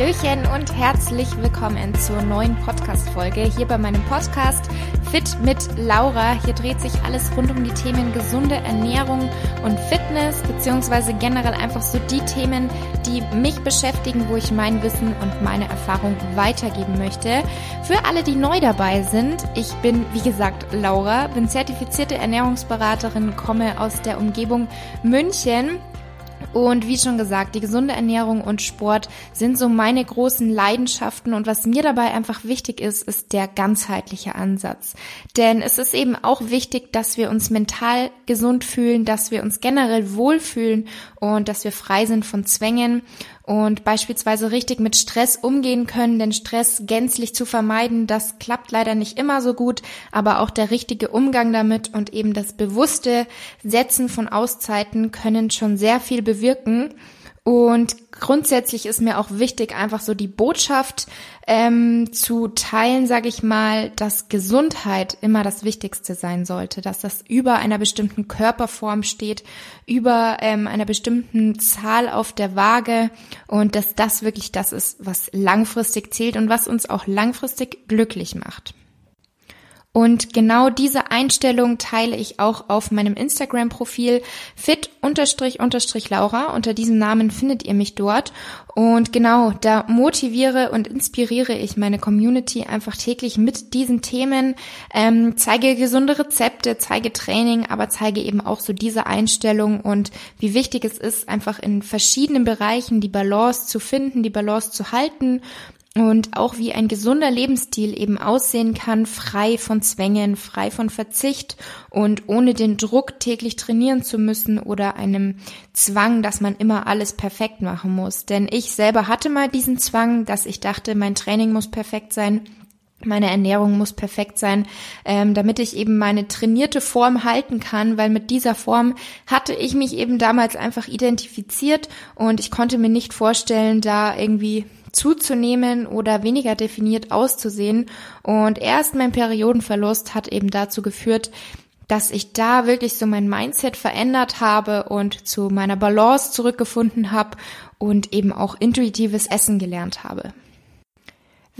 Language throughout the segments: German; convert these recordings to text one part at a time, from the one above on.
Hallöchen und herzlich willkommen zur neuen Podcast-Folge hier bei meinem Podcast Fit mit Laura. Hier dreht sich alles rund um die Themen gesunde Ernährung und Fitness, beziehungsweise generell einfach so die Themen, die mich beschäftigen, wo ich mein Wissen und meine Erfahrung weitergeben möchte. Für alle, die neu dabei sind, ich bin, wie gesagt, Laura, bin zertifizierte Ernährungsberaterin, komme aus der Umgebung München und wie schon gesagt, die gesunde Ernährung und Sport sind so meine großen Leidenschaften. Und was mir dabei einfach wichtig ist, ist der ganzheitliche Ansatz. Denn es ist eben auch wichtig, dass wir uns mental gesund fühlen, dass wir uns generell wohlfühlen und dass wir frei sind von Zwängen und beispielsweise richtig mit Stress umgehen können, denn Stress gänzlich zu vermeiden, das klappt leider nicht immer so gut, aber auch der richtige Umgang damit und eben das bewusste Setzen von Auszeiten können schon sehr viel bewirken. Und grundsätzlich ist mir auch wichtig, einfach so die Botschaft ähm, zu teilen, sage ich mal, dass Gesundheit immer das Wichtigste sein sollte, dass das über einer bestimmten Körperform steht, über ähm, einer bestimmten Zahl auf der Waage und dass das wirklich das ist, was langfristig zählt und was uns auch langfristig glücklich macht. Und genau diese Einstellung teile ich auch auf meinem Instagram-Profil fit-laura. Unter diesem Namen findet ihr mich dort. Und genau, da motiviere und inspiriere ich meine Community einfach täglich mit diesen Themen, ähm, zeige gesunde Rezepte, zeige Training, aber zeige eben auch so diese Einstellung und wie wichtig es ist, einfach in verschiedenen Bereichen die Balance zu finden, die Balance zu halten und auch wie ein gesunder Lebensstil eben aussehen kann, frei von Zwängen, frei von Verzicht und ohne den Druck täglich trainieren zu müssen oder einem Zwang, dass man immer alles perfekt machen muss. Denn ich selber hatte mal diesen Zwang, dass ich dachte, mein Training muss perfekt sein. Meine Ernährung muss perfekt sein, ähm, damit ich eben meine trainierte Form halten kann, weil mit dieser Form hatte ich mich eben damals einfach identifiziert und ich konnte mir nicht vorstellen, da irgendwie zuzunehmen oder weniger definiert auszusehen. Und erst mein Periodenverlust hat eben dazu geführt, dass ich da wirklich so mein Mindset verändert habe und zu meiner Balance zurückgefunden habe und eben auch intuitives Essen gelernt habe.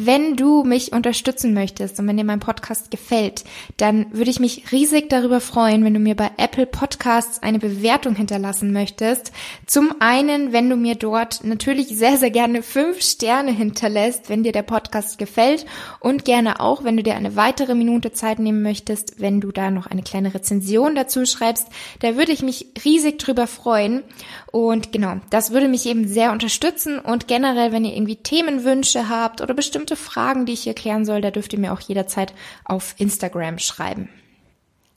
Wenn du mich unterstützen möchtest und wenn dir mein Podcast gefällt, dann würde ich mich riesig darüber freuen, wenn du mir bei Apple Podcasts eine Bewertung hinterlassen möchtest. Zum einen, wenn du mir dort natürlich sehr, sehr gerne fünf Sterne hinterlässt, wenn dir der Podcast gefällt und gerne auch, wenn du dir eine weitere Minute Zeit nehmen möchtest, wenn du da noch eine kleine Rezension dazu schreibst, da würde ich mich riesig drüber freuen. Und genau, das würde mich eben sehr unterstützen und generell, wenn ihr irgendwie Themenwünsche habt oder bestimmte bestimmte Fragen, die ich hier klären soll, da dürft ihr mir auch jederzeit auf Instagram schreiben.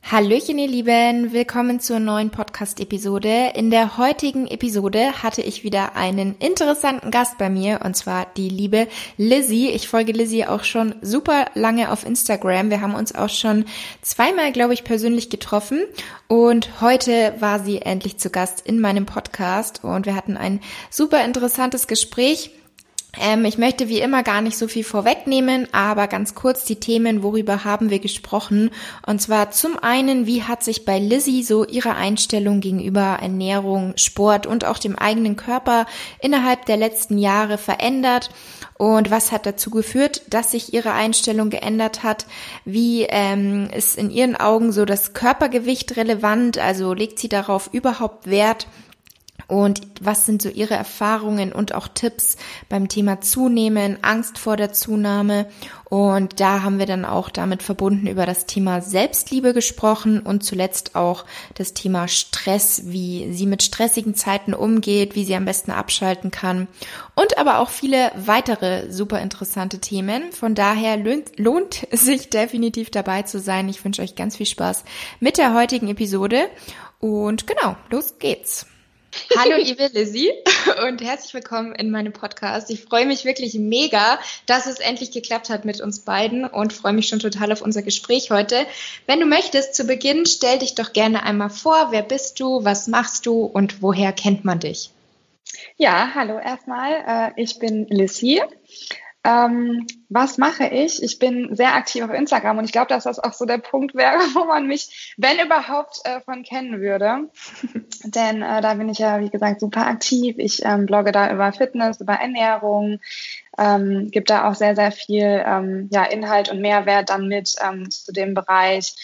Hallöchen, ihr Lieben, willkommen zur neuen Podcast-Episode. In der heutigen Episode hatte ich wieder einen interessanten Gast bei mir, und zwar die liebe Lizzie. Ich folge Lizzie auch schon super lange auf Instagram. Wir haben uns auch schon zweimal, glaube ich, persönlich getroffen. Und heute war sie endlich zu Gast in meinem Podcast und wir hatten ein super interessantes Gespräch. Ähm, ich möchte wie immer gar nicht so viel vorwegnehmen, aber ganz kurz die Themen, worüber haben wir gesprochen. Und zwar zum einen, wie hat sich bei Lizzie so ihre Einstellung gegenüber Ernährung, Sport und auch dem eigenen Körper innerhalb der letzten Jahre verändert? Und was hat dazu geführt, dass sich ihre Einstellung geändert hat? Wie ähm, ist in ihren Augen so das Körpergewicht relevant? Also legt sie darauf überhaupt Wert? Und was sind so Ihre Erfahrungen und auch Tipps beim Thema Zunehmen, Angst vor der Zunahme? Und da haben wir dann auch damit verbunden über das Thema Selbstliebe gesprochen und zuletzt auch das Thema Stress, wie sie mit stressigen Zeiten umgeht, wie sie am besten abschalten kann und aber auch viele weitere super interessante Themen. Von daher lohnt, lohnt sich definitiv dabei zu sein. Ich wünsche euch ganz viel Spaß mit der heutigen Episode und genau, los geht's. Hallo liebe Lizzie und herzlich willkommen in meinem Podcast. Ich freue mich wirklich mega, dass es endlich geklappt hat mit uns beiden und freue mich schon total auf unser Gespräch heute. Wenn du möchtest, zu Beginn stell dich doch gerne einmal vor. Wer bist du? Was machst du? Und woher kennt man dich? Ja, hallo erstmal. Äh, ich bin Lizzie. Ähm, was mache ich? Ich bin sehr aktiv auf Instagram und ich glaube, dass das auch so der Punkt wäre, wo man mich, wenn überhaupt, äh, von kennen würde. Denn äh, da bin ich ja, wie gesagt, super aktiv. Ich ähm, blogge da über Fitness, über Ernährung, ähm, gibt da auch sehr, sehr viel ähm, ja, Inhalt und Mehrwert dann mit ähm, zu dem Bereich,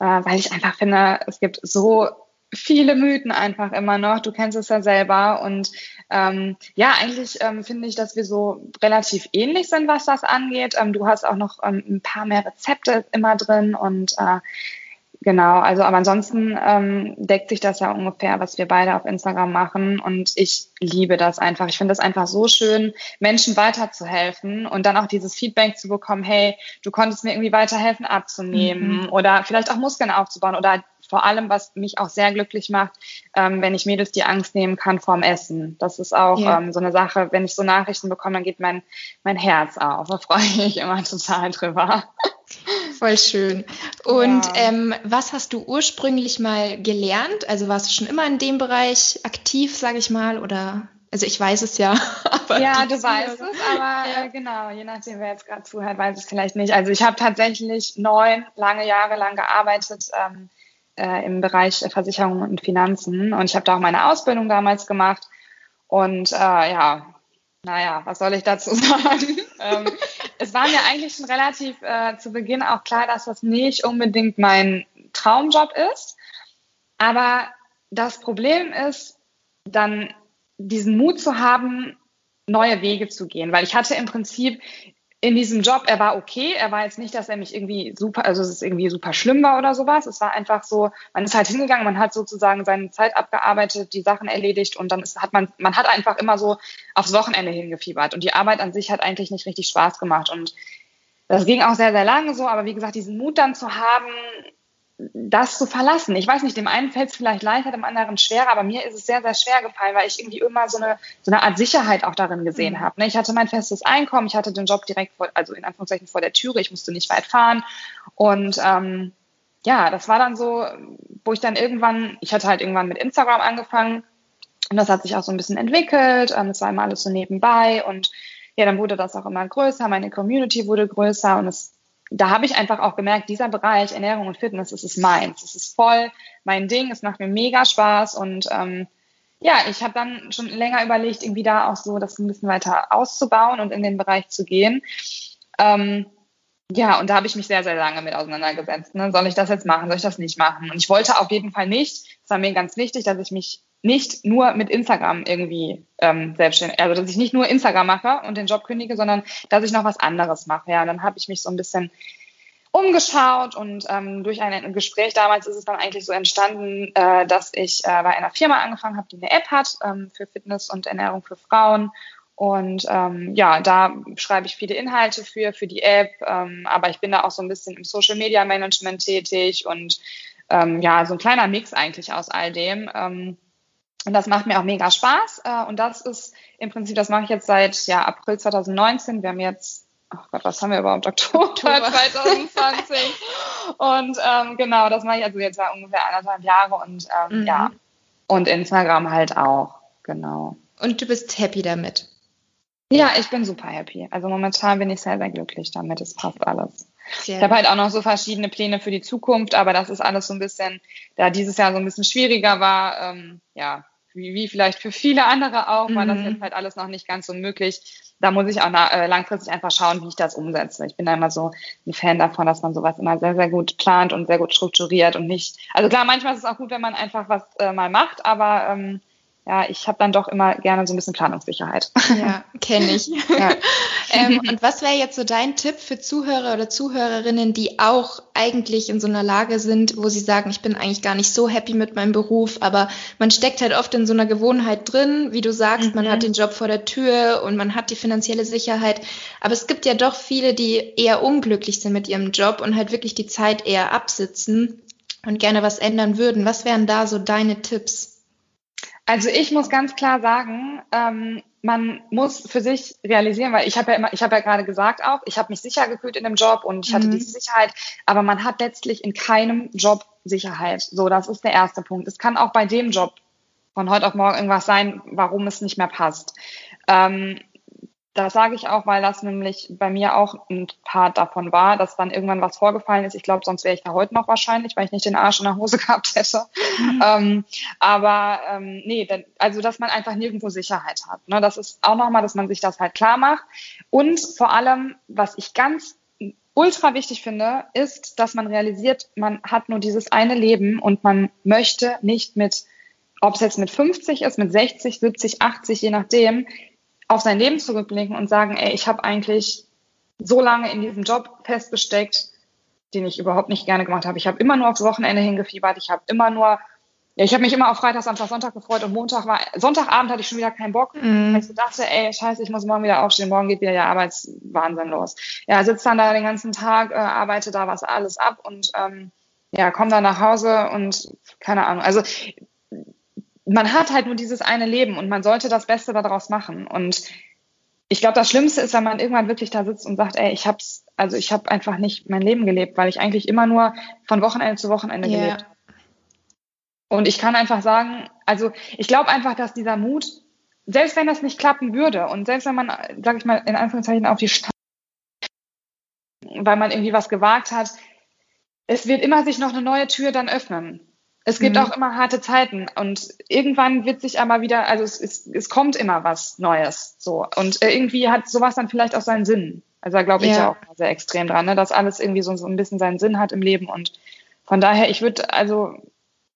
äh, weil ich einfach finde, es gibt so viele Mythen einfach immer noch. Du kennst es ja selber. Und ähm, ja, eigentlich ähm, finde ich, dass wir so relativ ähnlich sind, was das angeht. Ähm, du hast auch noch ähm, ein paar mehr Rezepte immer drin und äh, Genau, also aber ansonsten ähm, deckt sich das ja ungefähr, was wir beide auf Instagram machen. Und ich liebe das einfach. Ich finde das einfach so schön, Menschen weiterzuhelfen und dann auch dieses Feedback zu bekommen, hey, du konntest mir irgendwie weiterhelfen abzunehmen mhm. oder vielleicht auch Muskeln aufzubauen oder vor allem, was mich auch sehr glücklich macht, ähm, wenn ich Mädels die Angst nehmen kann vorm Essen. Das ist auch ja. ähm, so eine Sache, wenn ich so Nachrichten bekomme, dann geht mein, mein Herz auf. Da freue ich mich immer total drüber. Voll schön. Und ja. ähm, was hast du ursprünglich mal gelernt? Also warst du schon immer in dem Bereich aktiv, sage ich mal, oder? Also ich weiß es ja. ja, du weißt es, aber ja. äh, genau, je nachdem, wer jetzt gerade zuhört, weiß es vielleicht nicht. Also ich habe tatsächlich neun lange Jahre lang gearbeitet ähm, äh, im Bereich Versicherung und Finanzen und ich habe da auch meine Ausbildung damals gemacht und äh, ja, naja, was soll ich dazu sagen? ähm, es war mir eigentlich schon relativ äh, zu Beginn auch klar, dass das nicht unbedingt mein Traumjob ist. Aber das Problem ist, dann diesen Mut zu haben, neue Wege zu gehen. Weil ich hatte im Prinzip in diesem Job, er war okay, er war jetzt nicht, dass er mich irgendwie super, also es ist irgendwie super schlimm war oder sowas. Es war einfach so, man ist halt hingegangen, man hat sozusagen seine Zeit abgearbeitet, die Sachen erledigt und dann ist, hat man, man hat einfach immer so aufs Wochenende hingefiebert. Und die Arbeit an sich hat eigentlich nicht richtig Spaß gemacht. Und das ging auch sehr, sehr lange so, aber wie gesagt, diesen Mut dann zu haben, das zu verlassen. Ich weiß nicht, dem einen fällt es vielleicht leichter, dem anderen schwerer, aber mir ist es sehr, sehr schwer gefallen, weil ich irgendwie immer so eine, so eine Art Sicherheit auch darin gesehen mhm. habe. Ne? Ich hatte mein festes Einkommen, ich hatte den Job direkt vor, also in Anführungszeichen vor der Türe, ich musste nicht weit fahren. Und ähm, ja, das war dann so, wo ich dann irgendwann, ich hatte halt irgendwann mit Instagram angefangen und das hat sich auch so ein bisschen entwickelt. Ähm, es war immer alles so nebenbei und ja, dann wurde das auch immer größer, meine Community wurde größer und es da habe ich einfach auch gemerkt, dieser Bereich Ernährung und Fitness, das ist meins. Es ist voll mein Ding, es macht mir mega Spaß und ähm, ja, ich habe dann schon länger überlegt, irgendwie da auch so das ein bisschen weiter auszubauen und in den Bereich zu gehen. Ähm, ja, und da habe ich mich sehr, sehr lange mit auseinandergesetzt. Ne? Soll ich das jetzt machen? Soll ich das nicht machen? Und ich wollte auf jeden Fall nicht, es war mir ganz wichtig, dass ich mich nicht nur mit Instagram irgendwie ähm, selbstständig, also dass ich nicht nur Instagram mache und den Job kündige, sondern dass ich noch was anderes mache. Ja, und dann habe ich mich so ein bisschen umgeschaut und ähm, durch ein Gespräch damals ist es dann eigentlich so entstanden, äh, dass ich äh, bei einer Firma angefangen habe, die eine App hat ähm, für Fitness und Ernährung für Frauen. Und ähm, ja, da schreibe ich viele Inhalte für, für die App, ähm, aber ich bin da auch so ein bisschen im Social Media Management tätig und ähm, ja, so ein kleiner Mix eigentlich aus all dem. Ähm, und das macht mir auch mega Spaß. Äh, und das ist im Prinzip, das mache ich jetzt seit ja, April 2019. Wir haben jetzt, ach oh Gott, was haben wir überhaupt? Oktober, Oktober. 2020. und ähm, genau, das mache ich also jetzt seit ungefähr anderthalb Jahre und ähm, mhm. ja. Und Instagram halt auch, genau. Und du bist happy damit? Ja, ich bin super happy. Also momentan bin ich sehr, sehr glücklich damit. Es passt alles. Sehr ich habe halt auch noch so verschiedene Pläne für die Zukunft, aber das ist alles so ein bisschen, da dieses Jahr so ein bisschen schwieriger war, ähm, ja, wie, wie vielleicht für viele andere auch, war das mhm. jetzt halt alles noch nicht ganz so möglich. Da muss ich auch äh, langfristig einfach schauen, wie ich das umsetze. Ich bin da immer so ein Fan davon, dass man sowas immer sehr, sehr gut plant und sehr gut strukturiert und nicht. Also klar, manchmal ist es auch gut, wenn man einfach was äh, mal macht, aber ähm, ja, ich habe dann doch immer gerne so ein bisschen Planungssicherheit. Ja, kenne ich. Ja. ähm, und was wäre jetzt so dein Tipp für Zuhörer oder Zuhörerinnen, die auch eigentlich in so einer Lage sind, wo sie sagen, ich bin eigentlich gar nicht so happy mit meinem Beruf, aber man steckt halt oft in so einer Gewohnheit drin, wie du sagst, mhm. man hat mhm. den Job vor der Tür und man hat die finanzielle Sicherheit. Aber es gibt ja doch viele, die eher unglücklich sind mit ihrem Job und halt wirklich die Zeit eher absitzen und gerne was ändern würden. Was wären da so deine Tipps? Also ich muss ganz klar sagen, ähm, man muss für sich realisieren, weil ich habe ja immer, ich habe ja gerade gesagt auch, ich habe mich sicher gefühlt in dem Job und ich hatte mhm. diese Sicherheit, aber man hat letztlich in keinem Job Sicherheit. So, das ist der erste Punkt. Es kann auch bei dem Job von heute auf morgen irgendwas sein, warum es nicht mehr passt. Ähm, das sage ich auch, weil das nämlich bei mir auch ein Part davon war, dass dann irgendwann was vorgefallen ist. Ich glaube, sonst wäre ich da heute noch wahrscheinlich, weil ich nicht den Arsch in der Hose gehabt hätte. Mhm. Ähm, aber ähm, nee, denn, also dass man einfach nirgendwo Sicherheit hat. Ne? Das ist auch nochmal, dass man sich das halt klar macht. Und vor allem, was ich ganz ultra wichtig finde, ist, dass man realisiert, man hat nur dieses eine Leben und man möchte nicht mit, ob es jetzt mit 50 ist, mit 60, 70, 80, je nachdem, auf sein Leben zurückblicken und sagen, ey, ich habe eigentlich so lange in diesem Job festgesteckt, den ich überhaupt nicht gerne gemacht habe. Ich habe immer nur aufs Wochenende hingefiebert. Ich habe immer nur, ja, ich habe mich immer auf Freitag, Samstag, Sonntag gefreut und Montag war, Sonntagabend hatte ich schon wieder keinen Bock. Mhm. Weil ich so dachte, ey, scheiße, ich muss morgen wieder aufstehen, morgen geht wieder der Arbeitswahnsinn los. Ja, sitze dann da den ganzen Tag, äh, arbeite da was alles ab und ähm, ja, komme dann nach Hause und keine Ahnung. Also man hat halt nur dieses eine Leben und man sollte das Beste daraus machen. Und ich glaube, das Schlimmste ist, wenn man irgendwann wirklich da sitzt und sagt, ey, ich hab's, also ich habe einfach nicht mein Leben gelebt, weil ich eigentlich immer nur von Wochenende zu Wochenende yeah. gelebt. Und ich kann einfach sagen, also ich glaube einfach, dass dieser Mut, selbst wenn das nicht klappen würde und selbst wenn man, sag ich mal, in Anführungszeichen auf die Stadt, weil man irgendwie was gewagt hat, es wird immer sich noch eine neue Tür dann öffnen. Es gibt mhm. auch immer harte Zeiten und irgendwann wird sich aber wieder, also es, es, es kommt immer was Neues. So. Und äh, irgendwie hat sowas dann vielleicht auch seinen Sinn. Also da glaube ich ja. ja auch sehr extrem dran, ne? dass alles irgendwie so, so ein bisschen seinen Sinn hat im Leben. Und von daher, ich würde, also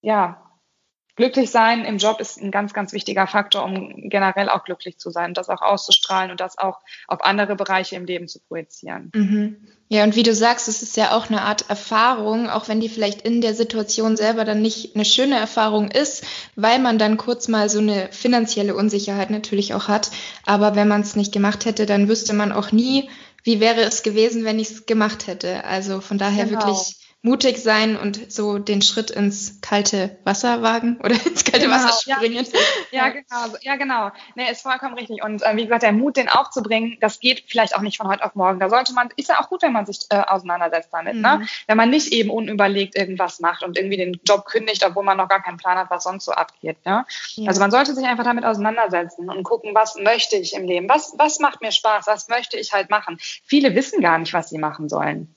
ja, glücklich sein im Job ist ein ganz, ganz wichtiger Faktor, um generell auch glücklich zu sein, das auch auszustrahlen und das auch auf andere Bereiche im Leben zu projizieren. Mhm. Ja, und wie du sagst, es ist ja auch eine Art Erfahrung, auch wenn die vielleicht in der Situation selber dann nicht eine schöne Erfahrung ist, weil man dann kurz mal so eine finanzielle Unsicherheit natürlich auch hat. Aber wenn man es nicht gemacht hätte, dann wüsste man auch nie, wie wäre es gewesen, wenn ich es gemacht hätte. Also von daher genau. wirklich mutig sein und so den Schritt ins kalte Wasser wagen oder ins kalte genau, Wasser springen. Ja, ja, genau, ja genau. Nee, ist vollkommen richtig. Und äh, wie gesagt, der Mut, den aufzubringen, das geht vielleicht auch nicht von heute auf morgen. Da sollte man, ist ja auch gut, wenn man sich äh, auseinandersetzt damit, ne? mhm. ne? Wenn man nicht eben unüberlegt irgendwas macht und irgendwie den Job kündigt, obwohl man noch gar keinen Plan hat, was sonst so abgeht. Ne? Ja. Also man sollte sich einfach damit auseinandersetzen und gucken, was möchte ich im Leben? Was, was macht mir Spaß? Was möchte ich halt machen? Viele wissen gar nicht, was sie machen sollen.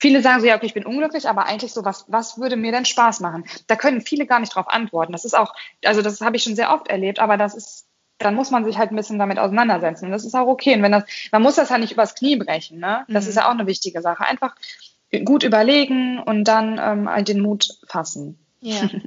Viele sagen so, ja, okay, ich bin unglücklich, aber eigentlich so, was, was würde mir denn Spaß machen? Da können viele gar nicht drauf antworten. Das ist auch, also das habe ich schon sehr oft erlebt, aber das ist, dann muss man sich halt ein bisschen damit auseinandersetzen. Und das ist auch okay. Und wenn das, man muss das halt nicht übers Knie brechen, ne? Das mhm. ist ja auch eine wichtige Sache. Einfach gut überlegen und dann ähm, halt den Mut fassen. Ja.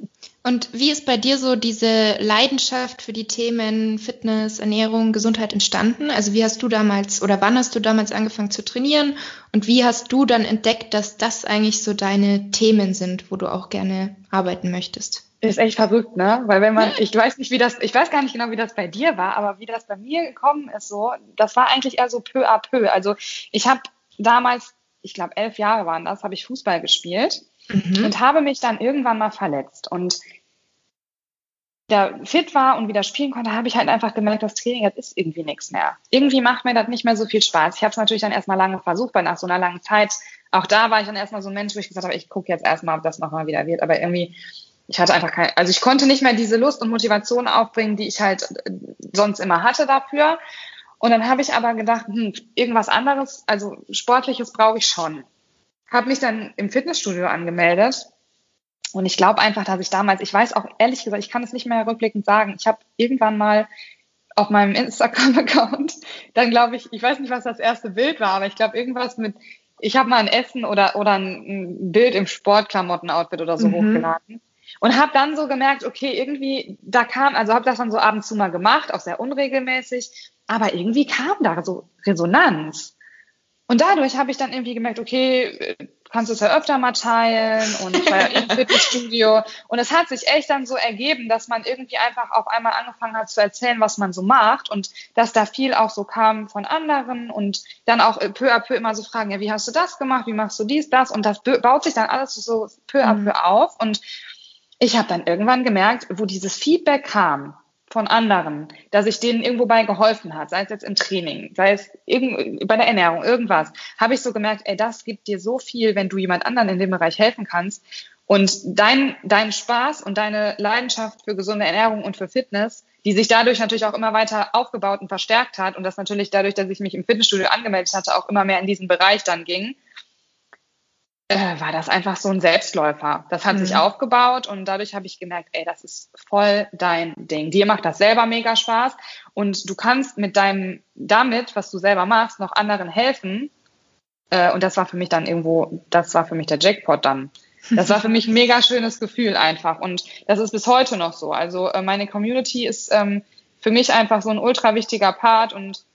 Und wie ist bei dir so diese Leidenschaft für die Themen Fitness, Ernährung, Gesundheit entstanden? Also wie hast du damals oder wann hast du damals angefangen zu trainieren und wie hast du dann entdeckt, dass das eigentlich so deine Themen sind, wo du auch gerne arbeiten möchtest? Ist echt verrückt, ne? Weil wenn man, ich weiß nicht, wie das, ich weiß gar nicht genau, wie das bei dir war, aber wie das bei mir gekommen ist, so, das war eigentlich eher so peu à peu. Also ich habe damals, ich glaube elf Jahre waren das, habe ich Fußball gespielt mhm. und habe mich dann irgendwann mal verletzt. Und der fit war und wieder spielen konnte, habe ich halt einfach gemerkt, das Training jetzt ist irgendwie nichts mehr. Irgendwie macht mir das nicht mehr so viel Spaß. Ich habe es natürlich dann erstmal lange versucht, weil nach so einer langen Zeit, auch da war ich dann erstmal so ein Mensch, wo ich gesagt habe, ich gucke jetzt erstmal, ob das nochmal wieder wird. Aber irgendwie, ich hatte einfach keine, also ich konnte nicht mehr diese Lust und Motivation aufbringen, die ich halt äh, sonst immer hatte dafür. Und dann habe ich aber gedacht, hm, irgendwas anderes, also sportliches brauche ich schon habe mich dann im Fitnessstudio angemeldet. Und ich glaube einfach, dass ich damals, ich weiß auch ehrlich gesagt, ich kann es nicht mehr rückblickend sagen, ich habe irgendwann mal auf meinem Instagram-Account, dann glaube ich, ich weiß nicht, was das erste Bild war, aber ich glaube irgendwas mit, ich habe mal ein Essen oder, oder ein Bild im Sportklamotten-Outfit oder so mhm. hochgeladen. Und habe dann so gemerkt, okay, irgendwie, da kam, also habe das dann so ab und zu mal gemacht, auch sehr unregelmäßig, aber irgendwie kam da so Resonanz. Und dadurch habe ich dann irgendwie gemerkt, okay, kannst du es ja öfter mal teilen und ich war ja im Fitnessstudio. Und es hat sich echt dann so ergeben, dass man irgendwie einfach auf einmal angefangen hat zu erzählen, was man so macht und dass da viel auch so kam von anderen und dann auch peu à peu immer so fragen, ja, wie hast du das gemacht, wie machst du dies, das und das baut sich dann alles so peu à peu mhm. auf und ich habe dann irgendwann gemerkt, wo dieses Feedback kam, von anderen, dass ich denen irgendwo bei geholfen hat, sei es jetzt im Training, sei es bei der Ernährung, irgendwas, habe ich so gemerkt, ey, das gibt dir so viel, wenn du jemand anderen in dem Bereich helfen kannst. Und dein, dein Spaß und deine Leidenschaft für gesunde Ernährung und für Fitness, die sich dadurch natürlich auch immer weiter aufgebaut und verstärkt hat und das natürlich dadurch, dass ich mich im Fitnessstudio angemeldet hatte, auch immer mehr in diesen Bereich dann ging, äh, war das einfach so ein Selbstläufer. Das hat mhm. sich aufgebaut und dadurch habe ich gemerkt, ey, das ist voll dein Ding. Dir macht das selber mega Spaß und du kannst mit deinem, damit, was du selber machst, noch anderen helfen. Äh, und das war für mich dann irgendwo, das war für mich der Jackpot dann. Das war für mich ein mega schönes Gefühl einfach. Und das ist bis heute noch so. Also äh, meine Community ist ähm, für mich einfach so ein ultra wichtiger Part und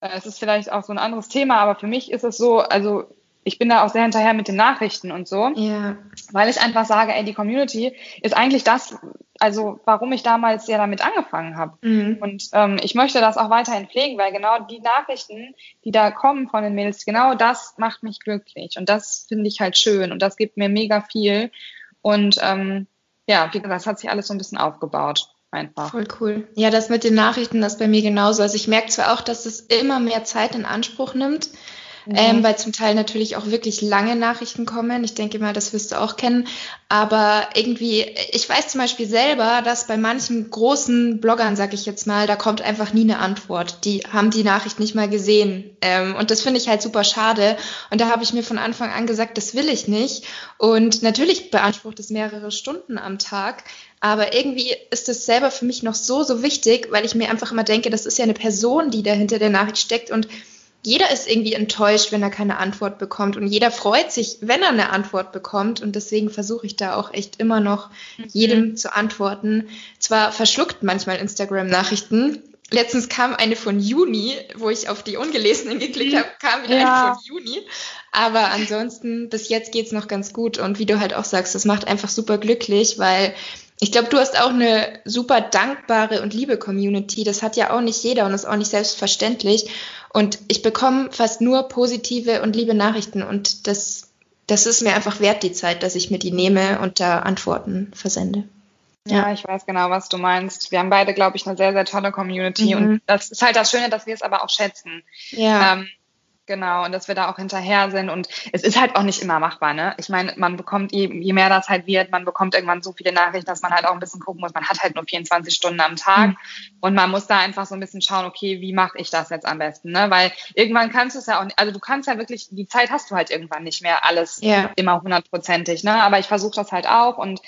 äh, es ist vielleicht auch so ein anderes Thema, aber für mich ist es so, also ich bin da auch sehr hinterher mit den Nachrichten und so, ja. weil ich einfach sage, ey, die Community ist eigentlich das, also warum ich damals ja damit angefangen habe. Mhm. Und ähm, ich möchte das auch weiterhin pflegen, weil genau die Nachrichten, die da kommen von den Mädels, genau das macht mich glücklich und das finde ich halt schön und das gibt mir mega viel. Und ähm, ja, wie gesagt, das hat sich alles so ein bisschen aufgebaut. Einfach. Voll cool. Ja, das mit den Nachrichten, das bei mir genauso. Also ich merke zwar auch, dass es immer mehr Zeit in Anspruch nimmt, Mhm. Ähm, weil zum Teil natürlich auch wirklich lange Nachrichten kommen. Ich denke mal, das wirst du auch kennen. Aber irgendwie, ich weiß zum Beispiel selber, dass bei manchen großen Bloggern, sag ich jetzt mal, da kommt einfach nie eine Antwort. Die haben die Nachricht nicht mal gesehen. Ähm, und das finde ich halt super schade. Und da habe ich mir von Anfang an gesagt, das will ich nicht. Und natürlich beansprucht es mehrere Stunden am Tag. Aber irgendwie ist es selber für mich noch so, so wichtig, weil ich mir einfach immer denke, das ist ja eine Person, die da hinter der Nachricht steckt und jeder ist irgendwie enttäuscht, wenn er keine Antwort bekommt und jeder freut sich, wenn er eine Antwort bekommt und deswegen versuche ich da auch echt immer noch mhm. jedem zu antworten. Zwar verschluckt manchmal Instagram-Nachrichten. Letztens kam eine von Juni, wo ich auf die ungelesenen geklickt habe, kam wieder ja. eine von Juni. Aber ansonsten, bis jetzt geht's noch ganz gut und wie du halt auch sagst, das macht einfach super glücklich, weil ich glaube, du hast auch eine super dankbare und liebe Community. Das hat ja auch nicht jeder und ist auch nicht selbstverständlich. Und ich bekomme fast nur positive und liebe Nachrichten und das, das ist mir einfach wert, die Zeit, dass ich mir die nehme und da Antworten versende. Ja, ich weiß genau, was du meinst. Wir haben beide, glaube ich, eine sehr, sehr tolle Community mhm. und das ist halt das Schöne, dass wir es aber auch schätzen. Ja. Ähm, Genau, und dass wir da auch hinterher sind. Und es ist halt auch nicht immer machbar, ne? Ich meine, man bekommt, je, je mehr das halt wird, man bekommt irgendwann so viele Nachrichten, dass man halt auch ein bisschen gucken muss. Man hat halt nur 24 Stunden am Tag mhm. und man muss da einfach so ein bisschen schauen, okay, wie mache ich das jetzt am besten, ne? Weil irgendwann kannst du es ja auch nicht, also du kannst ja wirklich, die Zeit hast du halt irgendwann nicht mehr alles ja. immer hundertprozentig, ne? Aber ich versuche das halt auch und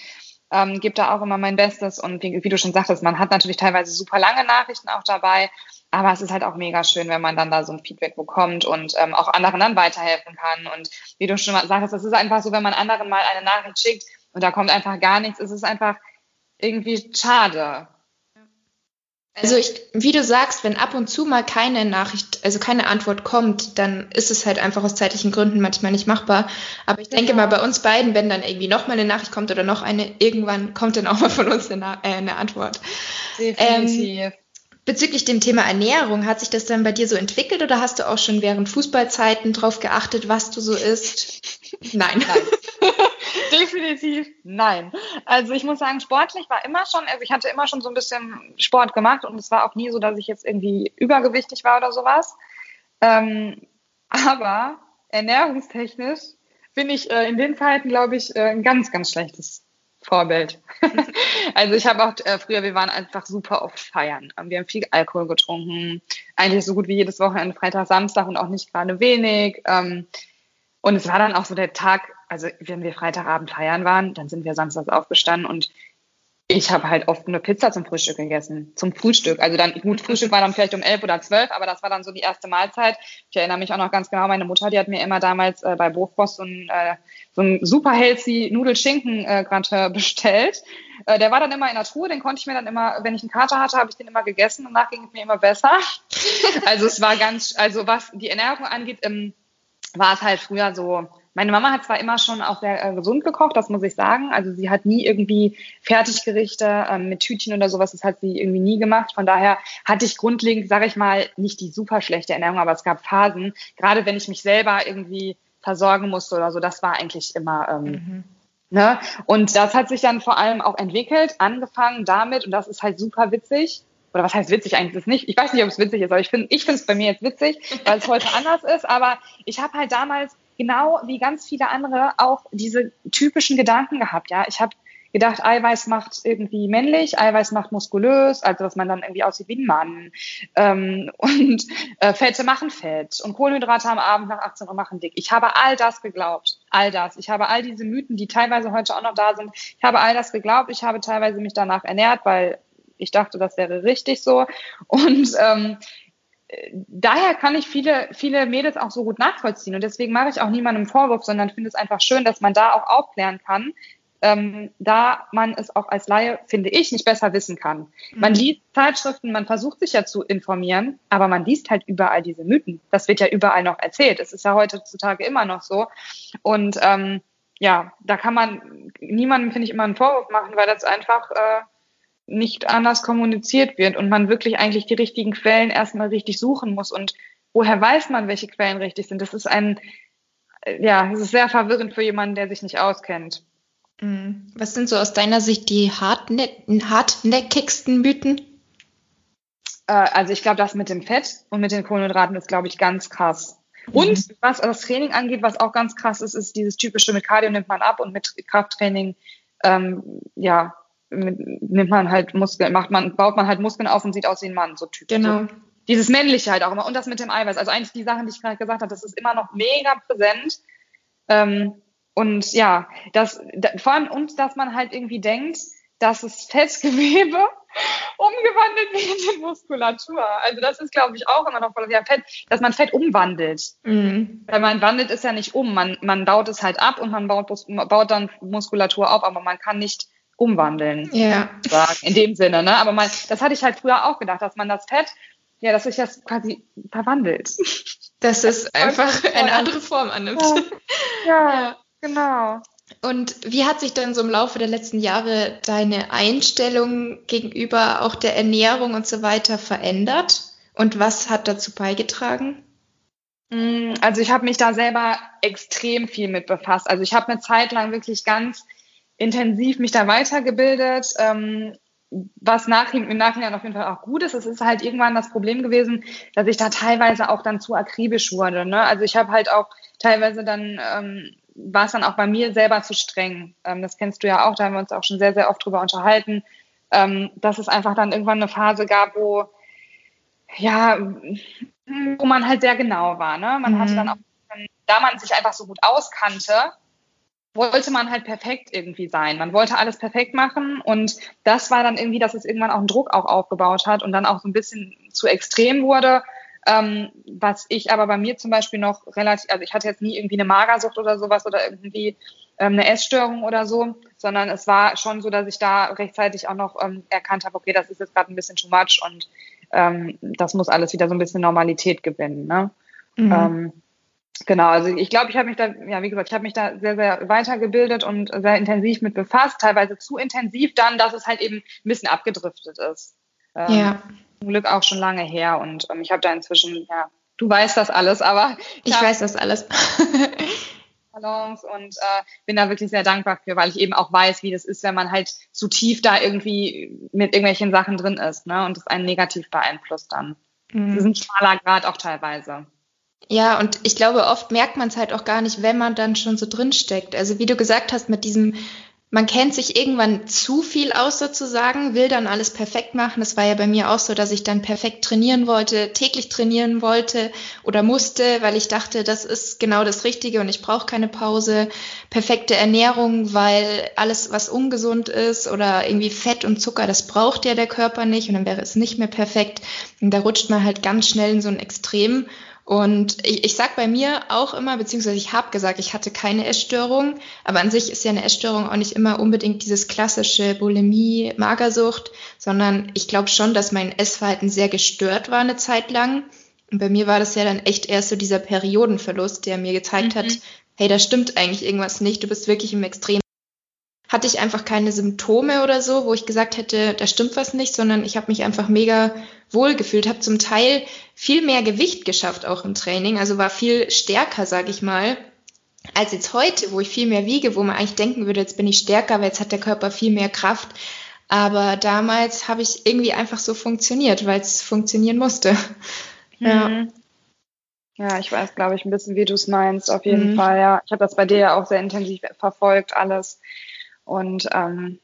ähm, gebe da auch immer mein Bestes. Und wie, wie du schon sagtest, man hat natürlich teilweise super lange Nachrichten auch dabei. Aber es ist halt auch mega schön, wenn man dann da so ein Feedback bekommt und ähm, auch anderen dann weiterhelfen kann. Und wie du schon sagst, es ist einfach so, wenn man anderen mal eine Nachricht schickt und da kommt einfach gar nichts, ist es einfach irgendwie schade. Also ich, wie du sagst, wenn ab und zu mal keine Nachricht, also keine Antwort kommt, dann ist es halt einfach aus zeitlichen Gründen manchmal nicht machbar. Aber ich denke genau. mal, bei uns beiden, wenn dann irgendwie noch mal eine Nachricht kommt oder noch eine, irgendwann kommt dann auch mal von uns eine, äh, eine Antwort. Definitiv. Ähm, Bezüglich dem Thema Ernährung, hat sich das dann bei dir so entwickelt oder hast du auch schon während Fußballzeiten drauf geachtet, was du so isst? Nein. nein. Definitiv nein. Also ich muss sagen, sportlich war immer schon, also ich hatte immer schon so ein bisschen Sport gemacht und es war auch nie so, dass ich jetzt irgendwie übergewichtig war oder sowas. Ähm, aber ernährungstechnisch bin ich äh, in den Zeiten, glaube ich, äh, ein ganz, ganz schlechtes Vorbild. also ich habe auch äh, früher, wir waren einfach super oft feiern. Wir haben viel Alkohol getrunken, eigentlich so gut wie jedes Wochenende, Freitag, Samstag und auch nicht gerade wenig. Ähm, und es war dann auch so der Tag, also wenn wir Freitagabend feiern waren, dann sind wir samstags aufgestanden und ich habe halt oft eine Pizza zum Frühstück gegessen. Zum Frühstück. Also dann, gut, Frühstück war dann vielleicht um elf oder zwölf, aber das war dann so die erste Mahlzeit. Ich erinnere mich auch noch ganz genau, meine Mutter, die hat mir immer damals äh, bei Bofrost so ein, äh, so ein super healthy Nudelschinken äh, bestellt. Äh, der war dann immer in der Truhe, den konnte ich mir dann immer, wenn ich einen Kater hatte, habe ich den immer gegessen und danach ging es mir immer besser. also es war ganz, also was die Ernährung angeht, ähm, war es halt früher so, meine Mama hat zwar immer schon auch sehr äh, gesund gekocht, das muss ich sagen. Also sie hat nie irgendwie Fertiggerichte ähm, mit Tütchen oder sowas, das hat sie irgendwie nie gemacht. Von daher hatte ich grundlegend, sage ich mal, nicht die super schlechte Ernährung, aber es gab Phasen, gerade wenn ich mich selber irgendwie versorgen musste oder so, das war eigentlich immer. Ähm, mhm. Ne? Und das hat sich dann vor allem auch entwickelt, angefangen damit, und das ist halt super witzig, oder was heißt witzig eigentlich ist nicht, ich weiß nicht, ob es witzig ist, aber ich finde ich finde es bei mir jetzt witzig, weil es heute anders ist, aber ich habe halt damals genau wie ganz viele andere auch diese typischen Gedanken gehabt. Ja, ich habe gedacht, Eiweiß macht irgendwie männlich, Eiweiß macht muskulös, also dass man dann irgendwie aussieht wie ein Mann. Ähm, und äh, Fette machen Fett und Kohlenhydrate am Abend nach 18 Uhr machen dick. Ich habe all das geglaubt, all das. Ich habe all diese Mythen, die teilweise heute auch noch da sind, ich habe all das geglaubt. Ich habe teilweise mich danach ernährt, weil ich dachte, das wäre richtig so. Und ähm, daher kann ich viele, viele Mädels auch so gut nachvollziehen. Und deswegen mache ich auch niemandem Vorwurf, sondern finde es einfach schön, dass man da auch aufklären kann, ähm, da man es auch als Laie, finde ich, nicht besser wissen kann. Mhm. Man liest Zeitschriften, man versucht sich ja zu informieren, aber man liest halt überall diese Mythen. Das wird ja überall noch erzählt. Es ist ja heutzutage immer noch so. Und ähm, ja, da kann man niemandem, finde ich, immer einen Vorwurf machen, weil das einfach äh, nicht anders kommuniziert wird und man wirklich eigentlich die richtigen Quellen erstmal richtig suchen muss. Und woher weiß man, welche Quellen richtig sind? Das ist ein, äh, ja, das ist sehr verwirrend für jemanden, der sich nicht auskennt. Mhm. Was sind so aus deiner Sicht die hartnäckigsten Mythen? Äh, also ich glaube, das mit dem Fett und mit den Kohlenhydraten ist, glaube ich, ganz krass. Und mhm. was das Training angeht, was auch ganz krass ist, ist dieses typische mit Cardio nimmt man ab und mit Krafttraining ähm, ja, nimmt man halt Muskeln, macht man, baut man halt Muskeln auf und sieht aus wie ein Mann, so typisch. Genau. So. Dieses Männliche halt auch immer. Und das mit dem Eiweiß. Also eigentlich die Sachen, die ich gerade gesagt habe, das ist immer noch mega präsent. Ähm, und ja, das, da, vor allem, und dass man halt irgendwie denkt, dass es Fettgewebe umgewandelt wird in Muskulatur. Also das ist, glaube ich, auch immer noch voll, ja, Fett, dass man Fett umwandelt. Mhm. Weil man wandelt es ja nicht um, man, man baut es halt ab und man baut, baut dann Muskulatur auf, aber man kann nicht umwandeln. Ja. Sagen, in dem Sinne, ne? Aber man, das hatte ich halt früher auch gedacht, dass man das Fett, ja, dass sich das quasi verwandelt. Dass es einfach eine andere Form annimmt. Ja, ja, genau. Und wie hat sich dann so im Laufe der letzten Jahre deine Einstellung gegenüber auch der Ernährung und so weiter verändert? Und was hat dazu beigetragen? Mm, also ich habe mich da selber extrem viel mit befasst. Also ich habe eine Zeit lang wirklich ganz intensiv mich da weitergebildet, ähm, was nach, im Nachhinein auf jeden Fall auch gut ist. Es ist halt irgendwann das Problem gewesen, dass ich da teilweise auch dann zu akribisch wurde. Ne? Also ich habe halt auch teilweise dann, ähm, war es dann auch bei mir selber zu streng. Ähm, das kennst du ja auch, da haben wir uns auch schon sehr, sehr oft drüber unterhalten, ähm, dass es einfach dann irgendwann eine Phase gab, wo, ja, wo man halt sehr genau war. Ne? Man mhm. hatte dann auch, da man sich einfach so gut auskannte, wollte man halt perfekt irgendwie sein. Man wollte alles perfekt machen und das war dann irgendwie, dass es irgendwann auch einen Druck auch aufgebaut hat und dann auch so ein bisschen zu extrem wurde. Ähm, was ich aber bei mir zum Beispiel noch relativ, also ich hatte jetzt nie irgendwie eine Magersucht oder sowas oder irgendwie ähm, eine Essstörung oder so, sondern es war schon so, dass ich da rechtzeitig auch noch ähm, erkannt habe, okay, das ist jetzt gerade ein bisschen too much und ähm, das muss alles wieder so ein bisschen Normalität gewinnen. Ne? Mhm. Genau, also ich glaube, ich habe mich da, ja, wie gesagt, ich habe mich da sehr, sehr weitergebildet und sehr intensiv mit befasst, teilweise zu intensiv dann, dass es halt eben ein bisschen abgedriftet ist. Ähm, ja. Zum Glück auch schon lange her und ähm, ich habe da inzwischen, ja, du weißt das alles, aber ich, ich weiß das alles. Balance und äh, bin da wirklich sehr dankbar für, weil ich eben auch weiß, wie das ist, wenn man halt zu tief da irgendwie mit irgendwelchen Sachen drin ist, ne, und das einen negativ beeinflusst dann. Mhm. Das ist ein schmaler Grad auch teilweise. Ja, und ich glaube, oft merkt man es halt auch gar nicht, wenn man dann schon so drin steckt. Also wie du gesagt hast, mit diesem, man kennt sich irgendwann zu viel aus sozusagen, will dann alles perfekt machen. Das war ja bei mir auch so, dass ich dann perfekt trainieren wollte, täglich trainieren wollte oder musste, weil ich dachte, das ist genau das Richtige und ich brauche keine Pause. Perfekte Ernährung, weil alles, was ungesund ist oder irgendwie Fett und Zucker, das braucht ja der Körper nicht und dann wäre es nicht mehr perfekt. Und da rutscht man halt ganz schnell in so ein Extrem. Und ich, ich sage bei mir auch immer, beziehungsweise ich habe gesagt, ich hatte keine Essstörung, aber an sich ist ja eine Essstörung auch nicht immer unbedingt dieses klassische Bulimie, Magersucht, sondern ich glaube schon, dass mein Essverhalten sehr gestört war eine Zeit lang. Und bei mir war das ja dann echt erst so dieser Periodenverlust, der mir gezeigt mhm. hat, hey, da stimmt eigentlich irgendwas nicht, du bist wirklich im Extrem hatte ich einfach keine Symptome oder so, wo ich gesagt hätte, da stimmt was nicht, sondern ich habe mich einfach mega wohl gefühlt, habe zum Teil viel mehr Gewicht geschafft auch im Training, also war viel stärker, sag ich mal, als jetzt heute, wo ich viel mehr wiege, wo man eigentlich denken würde, jetzt bin ich stärker, weil jetzt hat der Körper viel mehr Kraft. Aber damals habe ich irgendwie einfach so funktioniert, weil es funktionieren musste. Mhm. Ja. Ja, ich weiß, glaube ich, ein bisschen, wie du es meinst, auf jeden mhm. Fall. Ja, ich habe das bei dir ja auch sehr intensiv verfolgt, alles. Und ähm,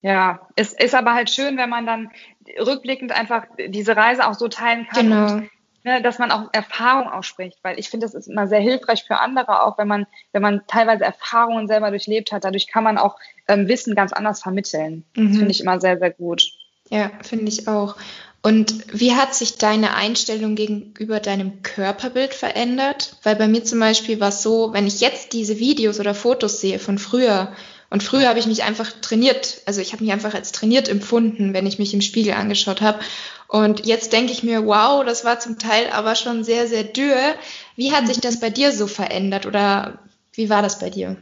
ja, es ist aber halt schön, wenn man dann rückblickend einfach diese Reise auch so teilen kann. Genau. Und, ne, dass man auch Erfahrung ausspricht, weil ich finde, das ist immer sehr hilfreich für andere, auch wenn man, wenn man teilweise Erfahrungen selber durchlebt hat. Dadurch kann man auch ähm, Wissen ganz anders vermitteln. Mhm. Das finde ich immer sehr, sehr gut. Ja, finde ich auch. Und wie hat sich deine Einstellung gegenüber deinem Körperbild verändert? Weil bei mir zum Beispiel war es so, wenn ich jetzt diese Videos oder Fotos sehe von früher, und früher habe ich mich einfach trainiert, also ich habe mich einfach als trainiert empfunden, wenn ich mich im Spiegel angeschaut habe. Und jetzt denke ich mir, wow, das war zum Teil aber schon sehr, sehr dürr. Wie hat sich das bei dir so verändert oder wie war das bei dir?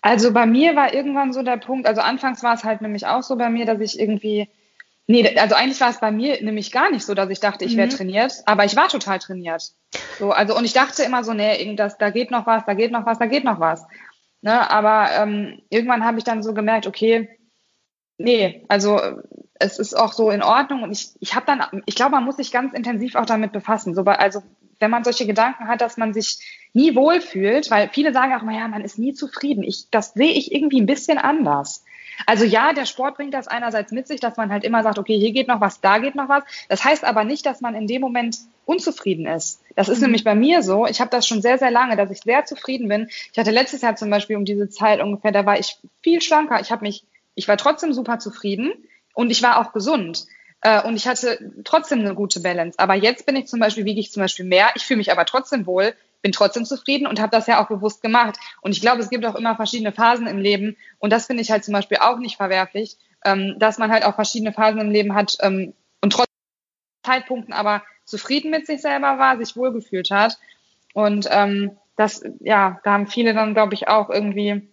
Also bei mir war irgendwann so der Punkt, also anfangs war es halt nämlich auch so bei mir, dass ich irgendwie Nee, also eigentlich war es bei mir nämlich gar nicht so, dass ich dachte, ich wäre mhm. trainiert, aber ich war total trainiert. So, also und ich dachte immer so, nee, irgendwas, da geht noch was, da geht noch was, da geht noch was. Ne, aber ähm, irgendwann habe ich dann so gemerkt, okay, nee, also es ist auch so in Ordnung und ich, ich habe dann, ich glaube, man muss sich ganz intensiv auch damit befassen. So, also wenn man solche Gedanken hat, dass man sich nie wohlfühlt, weil viele sagen auch, naja, man ist nie zufrieden. Ich, das sehe ich irgendwie ein bisschen anders. Also ja, der Sport bringt das einerseits mit sich, dass man halt immer sagt, okay, hier geht noch was, da geht noch was. Das heißt aber nicht, dass man in dem Moment unzufrieden ist. Das ist mhm. nämlich bei mir so. Ich habe das schon sehr, sehr lange, dass ich sehr zufrieden bin. Ich hatte letztes Jahr zum Beispiel um diese Zeit ungefähr, da war ich viel schlanker. Ich habe mich, ich war trotzdem super zufrieden und ich war auch gesund. Äh, und ich hatte trotzdem eine gute Balance. Aber jetzt bin ich zum Beispiel, wiege ich zum Beispiel mehr. Ich fühle mich aber trotzdem wohl, bin trotzdem zufrieden und habe das ja auch bewusst gemacht. Und ich glaube, es gibt auch immer verschiedene Phasen im Leben und das finde ich halt zum Beispiel auch nicht verwerflich, ähm, dass man halt auch verschiedene Phasen im Leben hat ähm, und trotzdem Zeitpunkten aber zufrieden mit sich selber war, sich wohlgefühlt hat. Und ähm, das, ja, da haben viele dann, glaube ich, auch irgendwie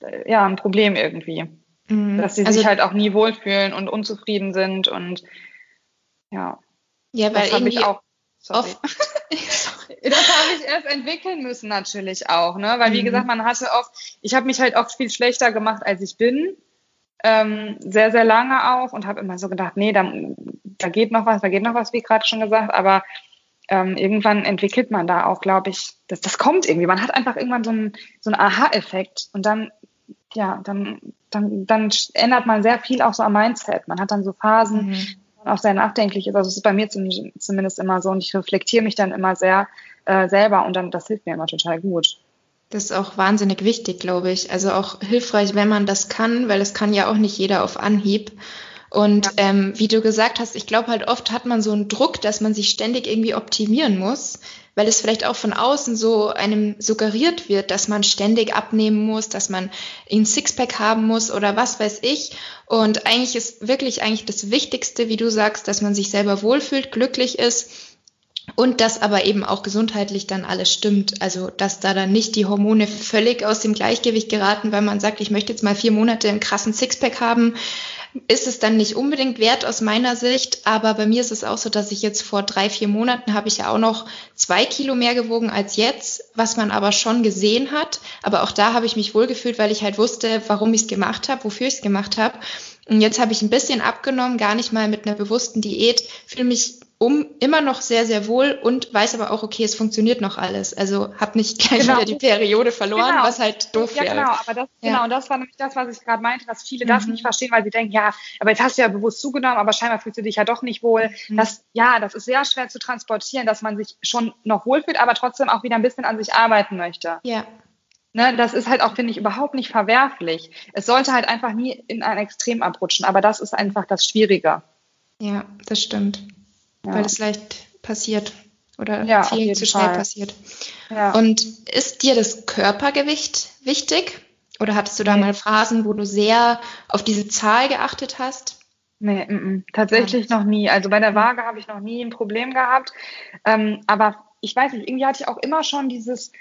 äh, ja ein Problem irgendwie. Mhm. Dass sie also, sich halt auch nie wohlfühlen und unzufrieden sind und ja. Ja, weil irgendwie auch oft das habe ich erst entwickeln müssen natürlich auch, ne? Weil wie mhm. gesagt, man hatte oft, ich habe mich halt oft viel schlechter gemacht, als ich bin. Ähm, sehr, sehr lange auch und habe immer so gedacht, nee, da, da geht noch was, da geht noch was, wie gerade schon gesagt, aber ähm, irgendwann entwickelt man da auch, glaube ich, das, das kommt irgendwie. Man hat einfach irgendwann so einen, so einen Aha-Effekt und dann, ja, dann, dann, dann ändert man sehr viel auch so am Mindset. Man hat dann so Phasen, mhm auch sehr nachdenklich ist. Also es ist bei mir zumindest immer so und ich reflektiere mich dann immer sehr äh, selber und dann das hilft mir immer total gut. Das ist auch wahnsinnig wichtig, glaube ich. Also auch hilfreich, wenn man das kann, weil das kann ja auch nicht jeder auf Anhieb. Und ja. ähm, wie du gesagt hast, ich glaube halt oft hat man so einen Druck, dass man sich ständig irgendwie optimieren muss, weil es vielleicht auch von außen so einem suggeriert wird, dass man ständig abnehmen muss, dass man ein Sixpack haben muss oder was weiß ich. Und eigentlich ist wirklich eigentlich das Wichtigste, wie du sagst, dass man sich selber wohlfühlt, glücklich ist und dass aber eben auch gesundheitlich dann alles stimmt. Also, dass da dann nicht die Hormone völlig aus dem Gleichgewicht geraten, weil man sagt, ich möchte jetzt mal vier Monate einen krassen Sixpack haben, ist es dann nicht unbedingt wert aus meiner Sicht. Aber bei mir ist es auch so, dass ich jetzt vor drei, vier Monaten habe ich ja auch noch zwei Kilo mehr gewogen als jetzt, was man aber schon gesehen hat. Aber auch da habe ich mich wohlgefühlt, weil ich halt wusste, warum ich es gemacht habe, wofür ich es gemacht habe. Und jetzt habe ich ein bisschen abgenommen, gar nicht mal mit einer bewussten Diät, fühle mich um immer noch sehr, sehr wohl und weiß aber auch, okay, es funktioniert noch alles. Also habe nicht gleich genau. wieder die Periode verloren, genau. was halt doof ja, wäre. Genau, aber das, ja. genau, das war nämlich das, was ich gerade meinte, dass viele mhm. das nicht verstehen, weil sie denken, ja, aber jetzt hast du ja bewusst zugenommen, aber scheinbar fühlst du dich ja doch nicht wohl. Mhm. Das, ja, das ist sehr schwer zu transportieren, dass man sich schon noch wohlfühlt, aber trotzdem auch wieder ein bisschen an sich arbeiten möchte. Ja. Ne, das ist halt auch, finde ich, überhaupt nicht verwerflich. Es sollte halt einfach nie in ein Extrem abrutschen, aber das ist einfach das Schwierige. Ja, das stimmt ja. weil es leicht passiert oder ja, viel zu schnell Fall. passiert. Ja. Und ist dir das Körpergewicht wichtig? Oder hattest du da nee. mal Phasen, wo du sehr auf diese Zahl geachtet hast? Nee, m -m, tatsächlich noch nie. Also bei der Waage habe ich noch nie ein Problem gehabt. Ähm, aber ich weiß nicht, irgendwie hatte ich auch immer schon dieses,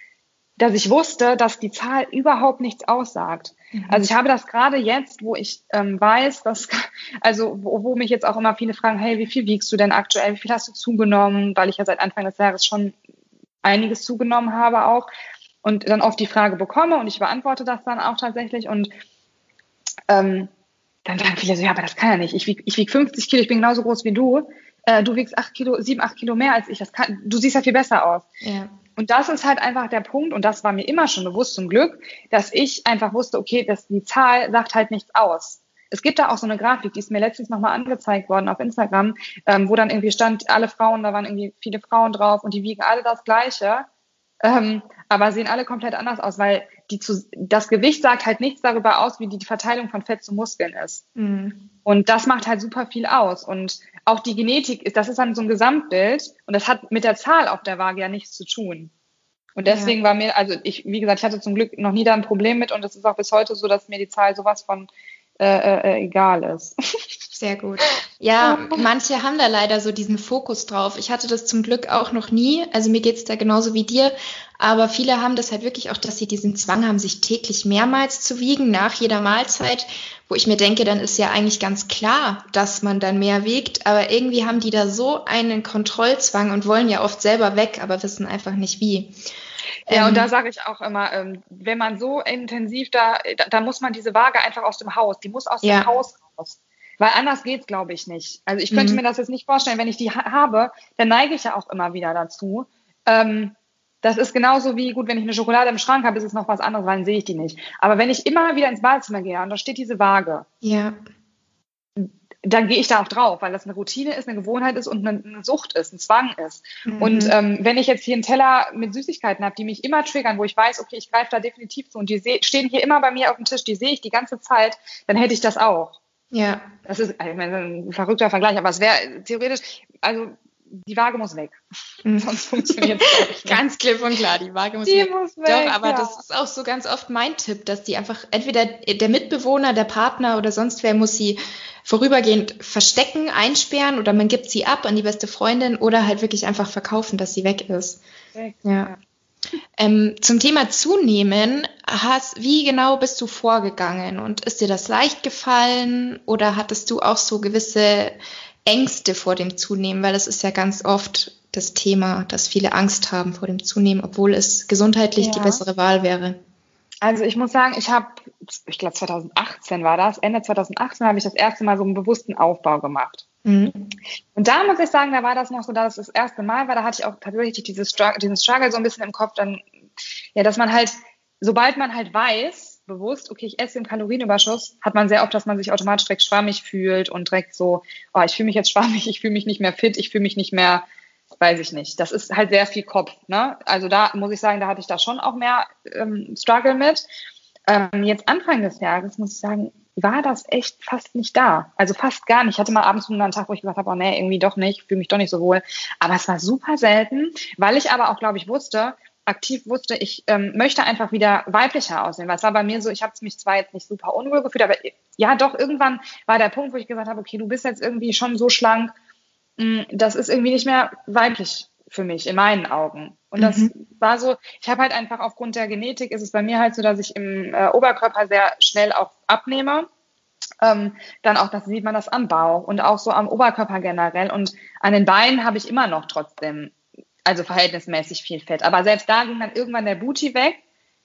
dass ich wusste, dass die Zahl überhaupt nichts aussagt. Mhm. Also ich habe das gerade jetzt, wo ich ähm, weiß, dass, also wo, wo mich jetzt auch immer viele fragen, hey, wie viel wiegst du denn aktuell, wie viel hast du zugenommen, weil ich ja seit Anfang des Jahres schon einiges zugenommen habe auch und dann oft die Frage bekomme und ich beantworte das dann auch tatsächlich und ähm, dann sagen viele so, ja, aber das kann ja nicht. Ich wiege ich wieg 50 Kilo, ich bin genauso groß wie du. Äh, du wiegst 8 Kilo, 7, 8 Kilo mehr als ich. Das kann, du siehst ja viel besser aus. Ja. Und das ist halt einfach der Punkt, und das war mir immer schon bewusst zum Glück, dass ich einfach wusste, okay, dass die Zahl sagt halt nichts aus. Es gibt da auch so eine Grafik, die ist mir letztens nochmal angezeigt worden auf Instagram, ähm, wo dann irgendwie stand, alle Frauen, da waren irgendwie viele Frauen drauf und die wiegen alle das Gleiche, ähm, aber sehen alle komplett anders aus, weil die zu, das Gewicht sagt halt nichts darüber aus, wie die Verteilung von Fett zu Muskeln ist. Mhm. Und das macht halt super viel aus. Und auch die Genetik, ist, das ist dann so ein Gesamtbild und das hat mit der Zahl auf der Waage ja nichts zu tun. Und deswegen ja. war mir, also ich, wie gesagt, ich hatte zum Glück noch nie da ein Problem mit und es ist auch bis heute so, dass mir die Zahl sowas von äh, äh, egal ist. Sehr gut. Ja, manche haben da leider so diesen Fokus drauf. Ich hatte das zum Glück auch noch nie. Also mir geht's da genauso wie dir. Aber viele haben das halt wirklich auch, dass sie diesen Zwang haben, sich täglich mehrmals zu wiegen nach jeder Mahlzeit, wo ich mir denke, dann ist ja eigentlich ganz klar, dass man dann mehr wiegt. Aber irgendwie haben die da so einen Kontrollzwang und wollen ja oft selber weg, aber wissen einfach nicht wie. Ja, ähm, und da sage ich auch immer, ähm, wenn man so intensiv da, da, da, muss man diese Waage einfach aus dem Haus, die muss aus ja. dem Haus raus. Weil anders geht's, glaube ich, nicht. Also ich könnte mhm. mir das jetzt nicht vorstellen, wenn ich die ha habe, dann neige ich ja auch immer wieder dazu. Ähm, das ist genauso wie, gut, wenn ich eine Schokolade im Schrank habe, ist es noch was anderes, weil dann sehe ich die nicht. Aber wenn ich immer wieder ins Badezimmer gehe und da steht diese Waage, ja dann gehe ich da auch drauf, weil das eine Routine ist, eine Gewohnheit ist und eine, eine Sucht ist, ein Zwang ist. Mhm. Und ähm, wenn ich jetzt hier einen Teller mit Süßigkeiten habe, die mich immer triggern, wo ich weiß, okay, ich greife da definitiv zu und die stehen hier immer bei mir auf dem Tisch, die sehe ich die ganze Zeit, dann hätte ich das auch. Ja. Das ist ich meine, ein verrückter Vergleich, aber es wäre theoretisch, also die Waage muss weg. Mhm. Sonst funktioniert es nicht. ganz klipp und klar, die Waage muss die weg. Muss weg. Doch, aber ja. das ist auch so ganz oft mein Tipp, dass die einfach entweder der Mitbewohner, der Partner oder sonst wer muss sie vorübergehend verstecken, einsperren oder man gibt sie ab an die beste Freundin oder halt wirklich einfach verkaufen, dass sie weg ist. Weg, ja. Ähm, zum Thema Zunehmen, hast, wie genau bist du vorgegangen und ist dir das leicht gefallen oder hattest du auch so gewisse Ängste vor dem Zunehmen, weil das ist ja ganz oft das Thema, dass viele Angst haben vor dem Zunehmen, obwohl es gesundheitlich ja. die bessere Wahl wäre. Also ich muss sagen, ich habe, ich glaube 2018 war das, Ende 2018 habe ich das erste Mal so einen bewussten Aufbau gemacht. Mhm. Und da muss ich sagen, da war das noch so, dass das erste Mal war, da hatte ich auch tatsächlich dieses Struggle, diesen Struggle so ein bisschen im Kopf, dann, ja, dass man halt, sobald man halt weiß, bewusst, okay, ich esse im Kalorienüberschuss, hat man sehr oft, dass man sich automatisch direkt schwammig fühlt und direkt so, oh, ich fühle mich jetzt schwammig, ich fühle mich nicht mehr fit, ich fühle mich nicht mehr, weiß ich nicht. Das ist halt sehr viel Kopf. Ne? Also da muss ich sagen, da hatte ich da schon auch mehr ähm, Struggle mit. Ähm, jetzt Anfang des Jahres muss ich sagen, war das echt fast nicht da. Also fast gar nicht. Ich hatte mal abends einen Tag, wo ich gesagt habe, oh nee, irgendwie doch nicht, fühle mich doch nicht so wohl. Aber es war super selten, weil ich aber auch, glaube ich, wusste, aktiv wusste, ich ähm, möchte einfach wieder weiblicher aussehen. Weil es war bei mir so, ich habe mich zwar jetzt nicht super unwohl gefühlt, aber ja, doch, irgendwann war der Punkt, wo ich gesagt habe, okay, du bist jetzt irgendwie schon so schlank, mh, mm, das ist irgendwie nicht mehr weiblich für mich, in meinen Augen. Und das mhm. war so, ich habe halt einfach aufgrund der Genetik, ist es bei mir halt so, dass ich im äh, Oberkörper sehr schnell auch abnehme. Ähm, dann auch, das sieht man das am Bauch und auch so am Oberkörper generell. Und an den Beinen habe ich immer noch trotzdem also verhältnismäßig viel Fett. Aber selbst da ging dann irgendwann der Booty weg.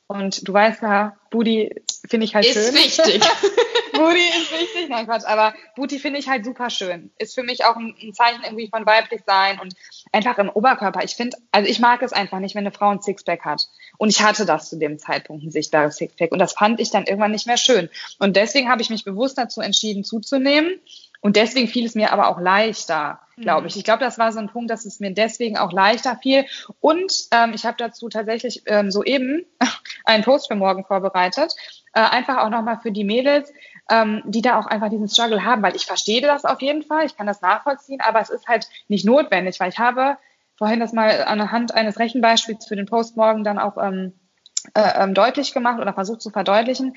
Und du weißt ja, Booty finde ich halt ist schön. Ist wichtig. Booty ist wichtig. Nein, Quatsch. Aber Booty finde ich halt super schön. Ist für mich auch ein, ein, Zeichen irgendwie von weiblich sein und einfach im Oberkörper. Ich finde, also ich mag es einfach nicht, wenn eine Frau ein Sixpack hat. Und ich hatte das zu dem Zeitpunkt, ein sichtbares Sixpack. Und das fand ich dann irgendwann nicht mehr schön. Und deswegen habe ich mich bewusst dazu entschieden, zuzunehmen. Und deswegen fiel es mir aber auch leichter, glaube ich. Mhm. Ich glaube, das war so ein Punkt, dass es mir deswegen auch leichter fiel. Und ähm, ich habe dazu tatsächlich ähm, soeben einen Post für morgen vorbereitet. Äh, einfach auch nochmal für die Mädels, ähm, die da auch einfach diesen Struggle haben, weil ich verstehe das auf jeden Fall, ich kann das nachvollziehen, aber es ist halt nicht notwendig, weil ich habe vorhin das mal anhand eines Rechenbeispiels für den Post morgen dann auch ähm, äh, ähm, deutlich gemacht oder versucht zu verdeutlichen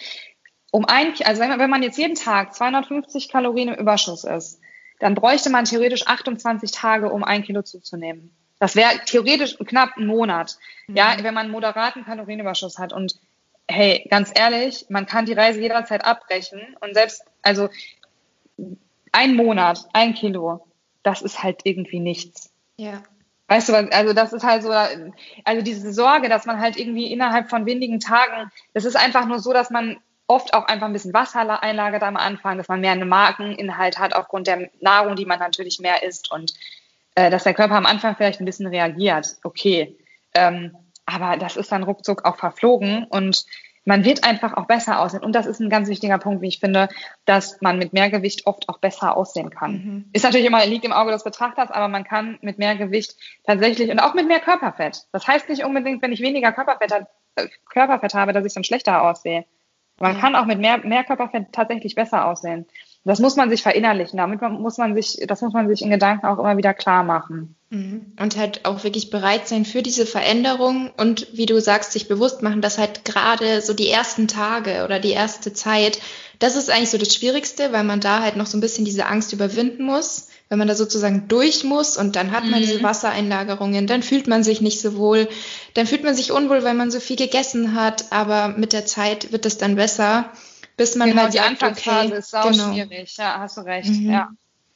um ein, also wenn man, wenn man jetzt jeden Tag 250 Kalorien im Überschuss ist, dann bräuchte man theoretisch 28 Tage, um ein Kilo zuzunehmen. Das wäre theoretisch knapp ein Monat, mhm. ja, wenn man einen moderaten Kalorienüberschuss hat. Und hey, ganz ehrlich, man kann die Reise jederzeit abbrechen und selbst, also ein Monat, ein Kilo, das ist halt irgendwie nichts. Ja. Weißt du, also das ist halt so, also diese Sorge, dass man halt irgendwie innerhalb von wenigen Tagen, das ist einfach nur so, dass man oft auch einfach ein bisschen Wasser einlagert am Anfang, dass man mehr einen Markeninhalt hat aufgrund der Nahrung, die man natürlich mehr isst und äh, dass der Körper am Anfang vielleicht ein bisschen reagiert. Okay. Ähm, aber das ist dann ruckzuck auch verflogen und man wird einfach auch besser aussehen. Und das ist ein ganz wichtiger Punkt, wie ich finde, dass man mit mehr Gewicht oft auch besser aussehen kann. Mhm. Ist natürlich immer, liegt im Auge des Betrachters, aber man kann mit mehr Gewicht tatsächlich und auch mit mehr Körperfett. Das heißt nicht unbedingt, wenn ich weniger Körperfett, äh, Körperfett habe, dass ich dann schlechter aussehe. Man ja. kann auch mit mehr, mehr Körperfett tatsächlich besser aussehen. Das muss man sich verinnerlichen. Damit muss man sich, das muss man sich in Gedanken auch immer wieder klar machen. Mhm. Und halt auch wirklich bereit sein für diese Veränderung und wie du sagst, sich bewusst machen, dass halt gerade so die ersten Tage oder die erste Zeit, das ist eigentlich so das Schwierigste, weil man da halt noch so ein bisschen diese Angst überwinden muss, wenn man da sozusagen durch muss und dann hat man mhm. diese Wassereinlagerungen, dann fühlt man sich nicht so wohl, dann fühlt man sich unwohl, weil man so viel gegessen hat, aber mit der Zeit wird es dann besser bis man genau, halt die sagt, Anfangsphase okay, ist sau genau. schwierig. Ja, hast du recht. Mhm. Ja.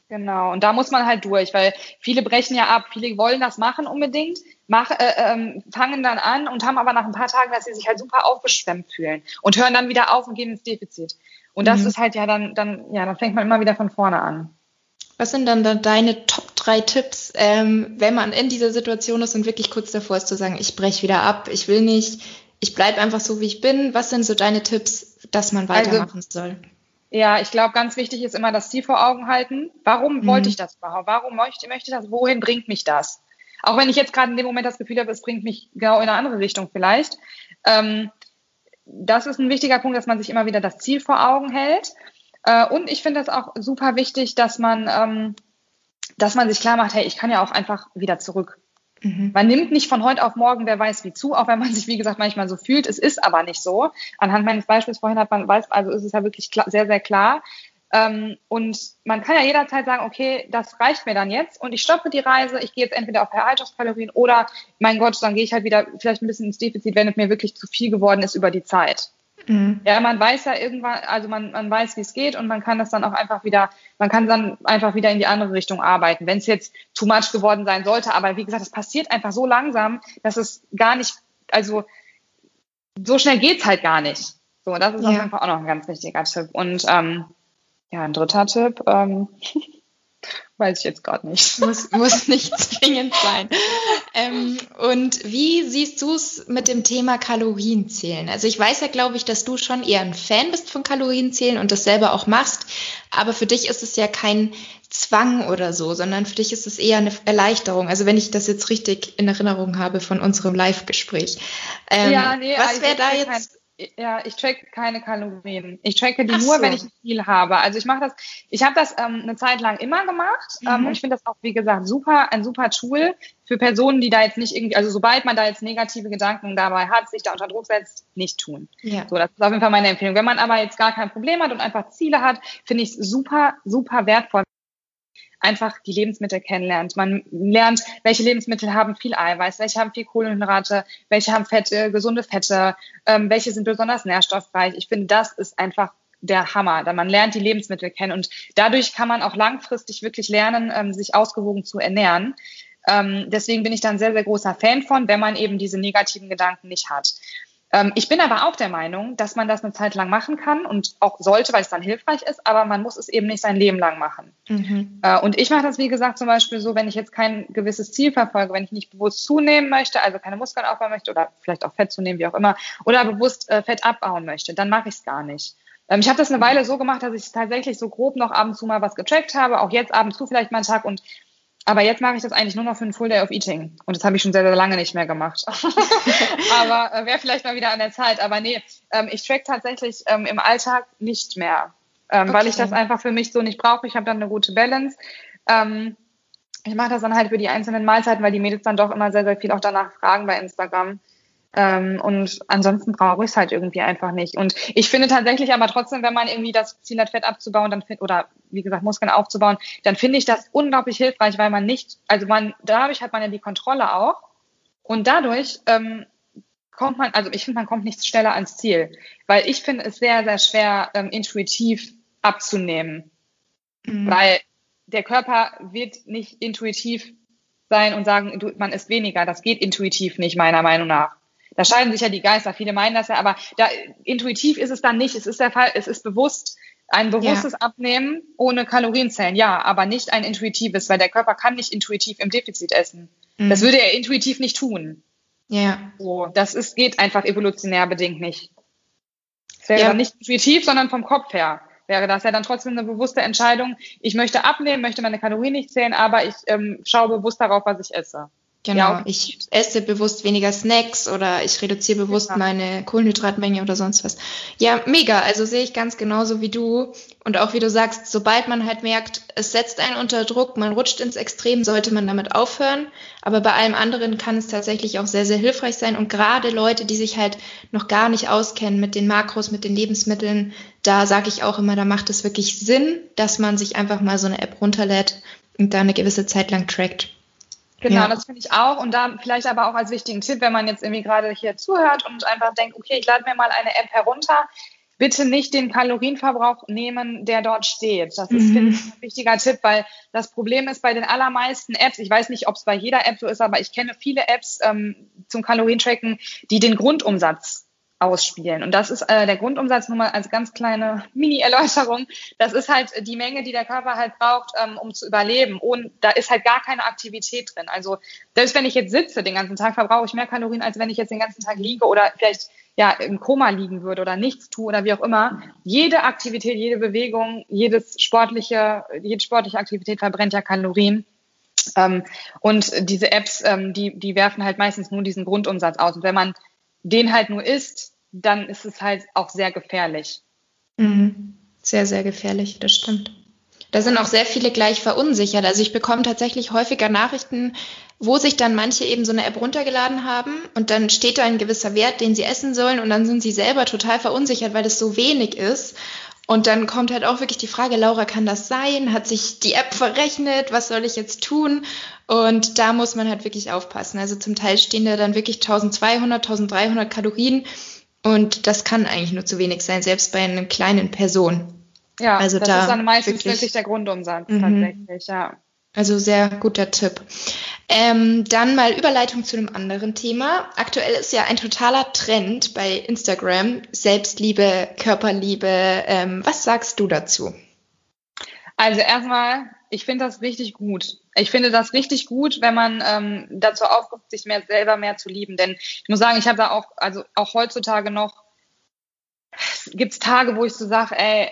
Genau, und da muss man halt durch, weil viele brechen ja ab, viele wollen das machen unbedingt, mach, äh, ähm, fangen dann an und haben aber nach ein paar Tagen, dass sie sich halt super aufgeschwemmt fühlen und hören dann wieder auf und gehen ins Defizit. Und das mhm. ist halt ja dann, dann, ja, dann fängt man immer wieder von vorne an. Was sind dann, deine Top drei Tipps, ähm, wenn man in dieser Situation ist und wirklich kurz davor ist zu sagen, ich breche wieder ab, ich will nicht, ich bleibe einfach so, wie ich bin. Was sind so deine Tipps, dass man weitermachen also, soll? Ja, ich glaube, ganz wichtig ist immer das Ziel vor Augen halten. Warum mhm. wollte ich das überhaupt? Warum möchte, möchte ich das? Wohin bringt mich das? Auch wenn ich jetzt gerade in dem Moment das Gefühl habe, es bringt mich genau in eine andere Richtung vielleicht. Ähm, das ist ein wichtiger Punkt, dass man sich immer wieder das Ziel vor Augen hält. Äh, und ich finde das auch super wichtig, dass man, ähm, dass man sich klar macht, hey, ich kann ja auch einfach wieder zurück. Mhm. Man nimmt nicht von heute auf morgen, wer weiß wie zu, auch wenn man sich, wie gesagt, manchmal so fühlt. Es ist aber nicht so. Anhand meines Beispiels vorhin hat man, weiß, also ist es ja wirklich klar, sehr, sehr klar. Ähm, und man kann ja jederzeit sagen, okay, das reicht mir dann jetzt und ich stoppe die Reise, ich gehe jetzt entweder auf Erhaltungskalorien oder, mein Gott, dann gehe ich halt wieder vielleicht ein bisschen ins Defizit, wenn es mir wirklich zu viel geworden ist über die Zeit. Mhm. Ja, man weiß ja irgendwann, also man, man weiß, wie es geht und man kann das dann auch einfach wieder, man kann dann einfach wieder in die andere Richtung arbeiten, wenn es jetzt too much geworden sein sollte. Aber wie gesagt, es passiert einfach so langsam, dass es gar nicht, also so schnell geht's halt gar nicht. So, das ist ja. auf jeden Fall auch noch ein ganz wichtiger Tipp. Und ähm, ja, ein dritter Tipp, ähm, Weiß ich jetzt gerade nicht. Muss, muss nicht zwingend sein. Ähm, und wie siehst du es mit dem Thema Kalorienzählen? Also ich weiß ja, glaube ich, dass du schon eher ein Fan bist von Kalorienzählen und das selber auch machst. Aber für dich ist es ja kein Zwang oder so, sondern für dich ist es eher eine Erleichterung. Also wenn ich das jetzt richtig in Erinnerung habe von unserem Live-Gespräch. Ähm, ja, nee, was wäre da jetzt ja, ich track keine Kalorien. Ich tracke die Ach nur, so. wenn ich ein Ziel habe. Also ich mache das, ich habe das ähm, eine Zeit lang immer gemacht ähm, mhm. ähm, und ich finde das auch, wie gesagt, super, ein super Tool für Personen, die da jetzt nicht irgendwie, also sobald man da jetzt negative Gedanken dabei hat, sich da unter Druck setzt, nicht tun. Ja. So, das ist auf jeden Fall meine Empfehlung. Wenn man aber jetzt gar kein Problem hat und einfach Ziele hat, finde ich es super, super wertvoll einfach die Lebensmittel kennenlernt. Man lernt, welche Lebensmittel haben viel Eiweiß, welche haben viel Kohlenhydrate, welche haben Fette, gesunde Fette, ähm, welche sind besonders nährstoffreich. Ich finde, das ist einfach der Hammer. Da man lernt die Lebensmittel kennen und dadurch kann man auch langfristig wirklich lernen, ähm, sich ausgewogen zu ernähren. Ähm, deswegen bin ich dann sehr, sehr großer Fan von, wenn man eben diese negativen Gedanken nicht hat. Ähm, ich bin aber auch der Meinung, dass man das eine Zeit lang machen kann und auch sollte, weil es dann hilfreich ist, aber man muss es eben nicht sein Leben lang machen. Mhm. Äh, und ich mache das, wie gesagt, zum Beispiel so, wenn ich jetzt kein gewisses Ziel verfolge, wenn ich nicht bewusst zunehmen möchte, also keine Muskeln aufbauen möchte oder vielleicht auch Fett zunehmen, wie auch immer, oder bewusst äh, Fett abbauen möchte, dann mache ich es gar nicht. Ähm, ich habe das eine Weile so gemacht, dass ich tatsächlich so grob noch ab und zu mal was getrackt habe, auch jetzt ab und zu vielleicht mal einen Tag und aber jetzt mache ich das eigentlich nur noch für einen Full Day of Eating. Und das habe ich schon sehr, sehr lange nicht mehr gemacht. aber äh, wäre vielleicht mal wieder an der Zeit. Aber nee, ähm, ich track tatsächlich ähm, im Alltag nicht mehr, ähm, okay. weil ich das einfach für mich so nicht brauche. Ich habe dann eine gute Balance. Ähm, ich mache das dann halt für die einzelnen Mahlzeiten, weil die Mädels dann doch immer sehr, sehr viel auch danach fragen bei Instagram. Ähm, und ansonsten brauche ich es halt irgendwie einfach nicht. Und ich finde tatsächlich aber trotzdem, wenn man irgendwie das Ziel hat, Fett abzubauen, dann oder wie gesagt Muskeln aufzubauen, dann finde ich das unglaublich hilfreich, weil man nicht, also man dadurch hat man ja die Kontrolle auch und dadurch ähm, kommt man, also ich finde, man kommt nicht schneller ans Ziel, weil ich finde es sehr, sehr schwer, ähm, intuitiv abzunehmen, mhm. weil der Körper wird nicht intuitiv sein und sagen, du, man ist weniger. Das geht intuitiv nicht, meiner Meinung nach. Da scheiden sich ja die Geister. Viele meinen das ja, aber da, intuitiv ist es dann nicht. Es ist der Fall, es ist bewusst. Ein bewusstes ja. Abnehmen ohne Kalorienzellen, ja, aber nicht ein intuitives, weil der Körper kann nicht intuitiv im Defizit essen. Mhm. Das würde er intuitiv nicht tun. Ja. So, das ist, geht einfach evolutionär bedingt nicht. Das wäre ja. dann nicht intuitiv, sondern vom Kopf her wäre das ja dann trotzdem eine bewusste Entscheidung. Ich möchte abnehmen, möchte meine Kalorien nicht zählen, aber ich ähm, schaue bewusst darauf, was ich esse. Genau, ja, ich esse bewusst weniger Snacks oder ich reduziere bewusst ja. meine Kohlenhydratmenge oder sonst was. Ja, mega. Also sehe ich ganz genauso wie du. Und auch wie du sagst, sobald man halt merkt, es setzt einen unter Druck, man rutscht ins Extrem, sollte man damit aufhören. Aber bei allem anderen kann es tatsächlich auch sehr, sehr hilfreich sein. Und gerade Leute, die sich halt noch gar nicht auskennen mit den Makros, mit den Lebensmitteln, da sage ich auch immer, da macht es wirklich Sinn, dass man sich einfach mal so eine App runterlädt und da eine gewisse Zeit lang trackt. Genau, ja. das finde ich auch. Und da vielleicht aber auch als wichtigen Tipp, wenn man jetzt irgendwie gerade hier zuhört und einfach denkt, okay, ich lade mir mal eine App herunter, bitte nicht den Kalorienverbrauch nehmen, der dort steht. Das ist, mhm. finde ich, ein wichtiger Tipp, weil das Problem ist bei den allermeisten Apps, ich weiß nicht, ob es bei jeder App so ist, aber ich kenne viele Apps ähm, zum Kalorientracken, die den Grundumsatz ausspielen. Und das ist äh, der Grundumsatz nur mal als ganz kleine Mini-Erläuterung. Das ist halt die Menge, die der Körper halt braucht, ähm, um zu überleben. Und da ist halt gar keine Aktivität drin. Also selbst wenn ich jetzt sitze den ganzen Tag, verbrauche ich mehr Kalorien, als wenn ich jetzt den ganzen Tag liege oder vielleicht ja im Koma liegen würde oder nichts tue oder wie auch immer. Jede Aktivität, jede Bewegung, jedes sportliche, jede sportliche Aktivität verbrennt ja Kalorien. Ähm, und diese Apps, ähm, die, die werfen halt meistens nur diesen Grundumsatz aus. Und wenn man den halt nur isst, dann ist es halt auch sehr gefährlich. Mhm. Sehr, sehr gefährlich, das stimmt. Da sind auch sehr viele gleich verunsichert. Also ich bekomme tatsächlich häufiger Nachrichten, wo sich dann manche eben so eine App runtergeladen haben und dann steht da ein gewisser Wert, den sie essen sollen und dann sind sie selber total verunsichert, weil es so wenig ist. Und dann kommt halt auch wirklich die Frage, Laura, kann das sein? Hat sich die App verrechnet? Was soll ich jetzt tun? Und da muss man halt wirklich aufpassen. Also zum Teil stehen da dann wirklich 1200, 1300 Kalorien. Und das kann eigentlich nur zu wenig sein, selbst bei einer kleinen Person. Ja, also das da ist dann meistens wirklich, wirklich der Grundumsatz mhm. tatsächlich, ja. Also sehr guter Tipp. Ähm, dann mal Überleitung zu einem anderen Thema. Aktuell ist ja ein totaler Trend bei Instagram Selbstliebe, Körperliebe. Ähm, was sagst du dazu? Also erstmal ich finde das richtig gut. Ich finde das richtig gut, wenn man ähm, dazu aufruft, sich mehr selber mehr zu lieben. Denn ich muss sagen, ich habe da auch, also auch heutzutage noch, gibt es Tage, wo ich so sage, ey,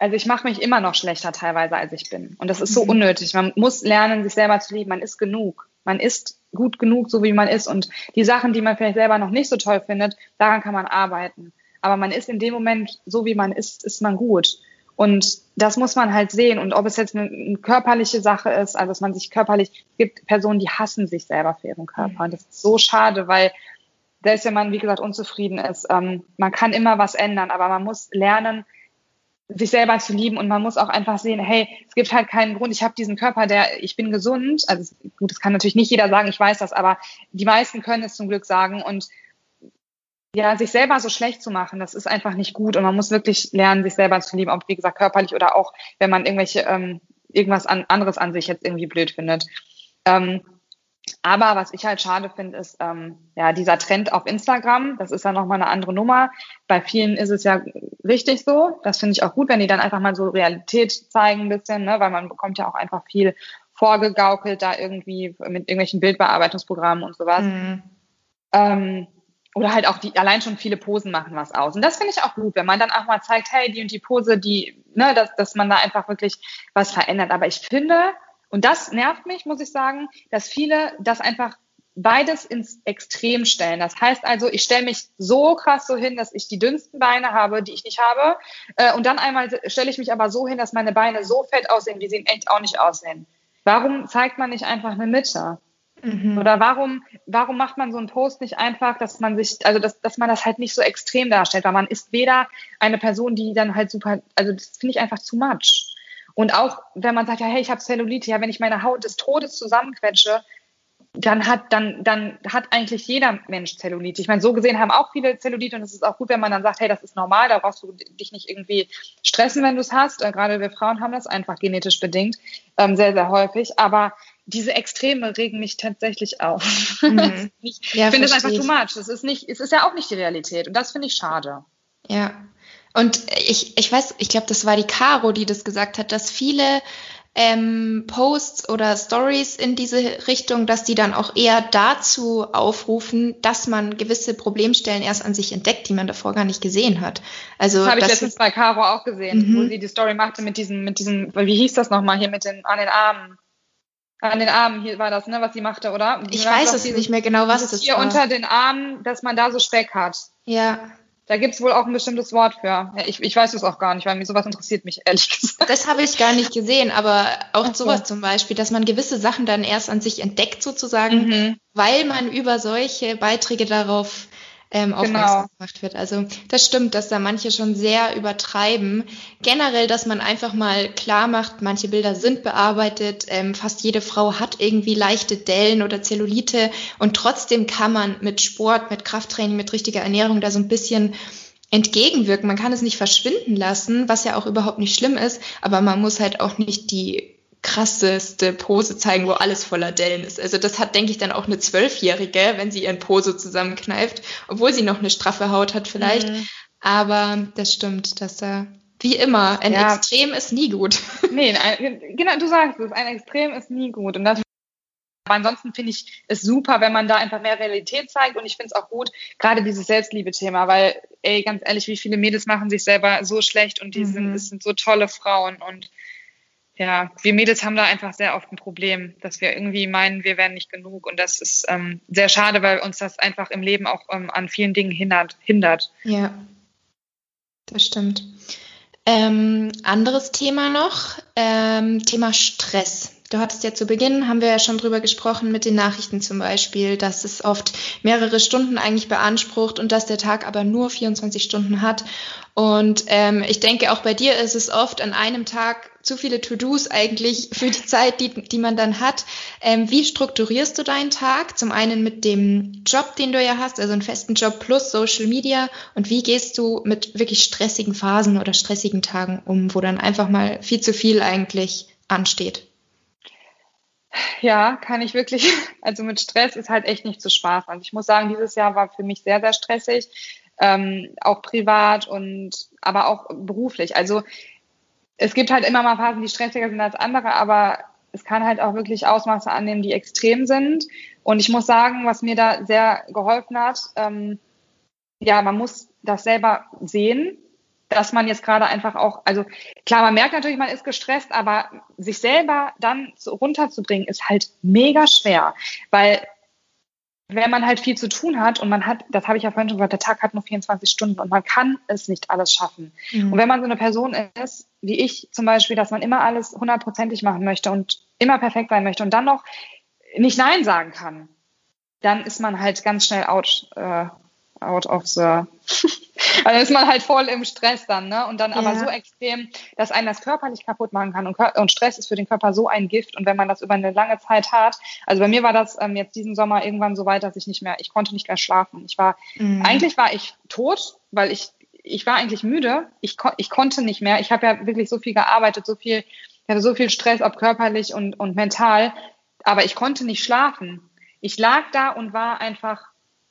also ich mache mich immer noch schlechter teilweise, als ich bin. Und das ist so mhm. unnötig. Man muss lernen, sich selber zu lieben. Man ist genug. Man ist gut genug, so wie man ist. Und die Sachen, die man vielleicht selber noch nicht so toll findet, daran kann man arbeiten. Aber man ist in dem Moment, so wie man ist, ist man gut. Und das muss man halt sehen. Und ob es jetzt eine, eine, körperliche Sache ist, also dass man sich körperlich, es gibt Personen, die hassen sich selber für ihren Körper. Und das ist so schade, weil selbst wenn man, wie gesagt, unzufrieden ist, ähm, man kann immer was ändern, aber man muss lernen, sich selber zu lieben und man muss auch einfach sehen, hey, es gibt halt keinen Grund, ich habe diesen Körper, der, ich bin gesund, also gut, das kann natürlich nicht jeder sagen, ich weiß das, aber die meisten können es zum Glück sagen. Und ja, sich selber so schlecht zu machen, das ist einfach nicht gut. Und man muss wirklich lernen, sich selber zu lieben, ob wie gesagt körperlich oder auch, wenn man irgendwelche ähm, irgendwas an, anderes an sich jetzt irgendwie blöd findet. Ähm, aber was ich halt schade finde, ist ähm, ja dieser Trend auf Instagram. Das ist ja nochmal eine andere Nummer. Bei vielen ist es ja richtig so. Das finde ich auch gut, wenn die dann einfach mal so Realität zeigen ein bisschen, ne? weil man bekommt ja auch einfach viel vorgegaukelt da irgendwie mit irgendwelchen Bildbearbeitungsprogrammen und sowas. Mhm. Ähm, oder halt auch die allein schon viele Posen machen was aus. Und das finde ich auch gut, wenn man dann auch mal zeigt, hey, die und die Pose, die, ne, dass, dass man da einfach wirklich was verändert. Aber ich finde, und das nervt mich, muss ich sagen, dass viele das einfach beides ins Extrem stellen. Das heißt also, ich stelle mich so krass so hin, dass ich die dünnsten Beine habe, die ich nicht habe. Äh, und dann einmal stelle ich mich aber so hin, dass meine Beine so fett aussehen, wie sie in echt auch nicht aussehen. Warum zeigt man nicht einfach eine Mitte? Mhm. Oder warum, warum macht man so einen Post nicht einfach, dass man sich, also dass, dass man das halt nicht so extrem darstellt, weil man ist weder eine Person, die dann halt super, also das finde ich einfach zu much. Und auch wenn man sagt, ja, hey, ich habe Zellulite, ja, wenn ich meine Haut des Todes zusammenquetsche, dann hat, dann, dann hat eigentlich jeder Mensch Zellulite. Ich meine, so gesehen haben auch viele Zellulite und es ist auch gut, wenn man dann sagt, hey, das ist normal, da brauchst du dich nicht irgendwie stressen, wenn du es hast. Äh, gerade wir Frauen haben das einfach genetisch bedingt, ähm, sehr, sehr häufig. Aber diese Extreme regen mich tatsächlich auf. Mhm. ich ja, finde es einfach too much. Es ist nicht, es ist ja auch nicht die Realität und das finde ich schade. Ja. Und ich, ich weiß, ich glaube, das war die Caro, die das gesagt hat, dass viele ähm, Posts oder Stories in diese Richtung, dass die dann auch eher dazu aufrufen, dass man gewisse Problemstellen erst an sich entdeckt, die man davor gar nicht gesehen hat. Also das habe ich letztens bei Caro auch gesehen, mhm. wo sie die Story machte mit diesen, mit diesen, wie hieß das nochmal hier mit den an den Armen. An den Armen hier war das, ne, was sie machte, oder? Die ich weiß es nicht mehr genau, was das hier war. Unter den Armen, dass man da so Speck hat. Ja. Da gibt es wohl auch ein bestimmtes Wort für. Ich, ich weiß es auch gar nicht, weil mir sowas interessiert mich, ehrlich gesagt. Das habe ich gar nicht gesehen, aber auch okay. sowas zum Beispiel, dass man gewisse Sachen dann erst an sich entdeckt sozusagen, mhm. weil man über solche Beiträge darauf ähm, genau. aufmerksam genau. gemacht wird. Also das stimmt, dass da manche schon sehr übertreiben. Generell, dass man einfach mal klar macht, manche Bilder sind bearbeitet, ähm, fast jede Frau hat irgendwie leichte Dellen oder Zellulite und trotzdem kann man mit Sport, mit Krafttraining, mit richtiger Ernährung da so ein bisschen entgegenwirken. Man kann es nicht verschwinden lassen, was ja auch überhaupt nicht schlimm ist, aber man muss halt auch nicht die krasseste Pose zeigen, wo alles voller Dellen ist. Also das hat, denke ich, dann auch eine Zwölfjährige, wenn sie ihren Pose zusammenkneift, obwohl sie noch eine straffe Haut hat vielleicht. Mhm. Aber das stimmt, dass da wie immer, ein ja. Extrem ist nie gut. Nee, ein, genau, du sagst es, ein Extrem ist nie gut. Und das aber ansonsten finde ich es super, wenn man da einfach mehr Realität zeigt und ich finde es auch gut, gerade dieses Selbstliebe-Thema, weil, ey, ganz ehrlich, wie viele Mädels machen sich selber so schlecht und die mhm. sind, das sind so tolle Frauen und ja, wir Mädels haben da einfach sehr oft ein Problem, dass wir irgendwie meinen, wir wären nicht genug. Und das ist ähm, sehr schade, weil uns das einfach im Leben auch ähm, an vielen Dingen hindert. hindert. Ja, das stimmt. Ähm, anderes Thema noch, ähm, Thema Stress. Du hattest ja zu Beginn, haben wir ja schon drüber gesprochen, mit den Nachrichten zum Beispiel, dass es oft mehrere Stunden eigentlich beansprucht und dass der Tag aber nur 24 Stunden hat. Und ähm, ich denke, auch bei dir ist es oft an einem Tag zu viele To-Dos eigentlich für die Zeit, die, die man dann hat. Ähm, wie strukturierst du deinen Tag? Zum einen mit dem Job, den du ja hast, also einen festen Job plus Social Media. Und wie gehst du mit wirklich stressigen Phasen oder stressigen Tagen um, wo dann einfach mal viel zu viel eigentlich ansteht? Ja, kann ich wirklich. Also mit Stress ist halt echt nicht zu spaßen. Also ich muss sagen, dieses Jahr war für mich sehr, sehr stressig, ähm, auch privat und aber auch beruflich. Also es gibt halt immer mal Phasen, die stressiger sind als andere, aber es kann halt auch wirklich Ausmaße annehmen, die extrem sind. Und ich muss sagen, was mir da sehr geholfen hat, ähm, ja, man muss das selber sehen dass man jetzt gerade einfach auch, also klar, man merkt natürlich, man ist gestresst, aber sich selber dann runterzubringen, ist halt mega schwer, weil wenn man halt viel zu tun hat und man hat, das habe ich ja vorhin schon gesagt, der Tag hat nur 24 Stunden und man kann es nicht alles schaffen. Mhm. Und wenn man so eine Person ist, wie ich zum Beispiel, dass man immer alles hundertprozentig machen möchte und immer perfekt sein möchte und dann noch nicht Nein sagen kann, dann ist man halt ganz schnell out, äh, out of the dann ist man halt voll im Stress dann, ne? Und dann aber so extrem, dass einen das körperlich kaputt machen kann. Und, und, Stress ist für den Körper so ein Gift. Und wenn man das über eine lange Zeit hat, also bei mir war das ähm, jetzt diesen Sommer irgendwann so weit, dass ich nicht mehr, ich konnte nicht mehr schlafen. Ich war, mhm. eigentlich war ich tot, weil ich, ich war eigentlich müde. Ich, ich konnte nicht mehr. Ich habe ja wirklich so viel gearbeitet, so viel, ich hatte so viel Stress, ob körperlich und, und mental. Aber ich konnte nicht schlafen. Ich lag da und war einfach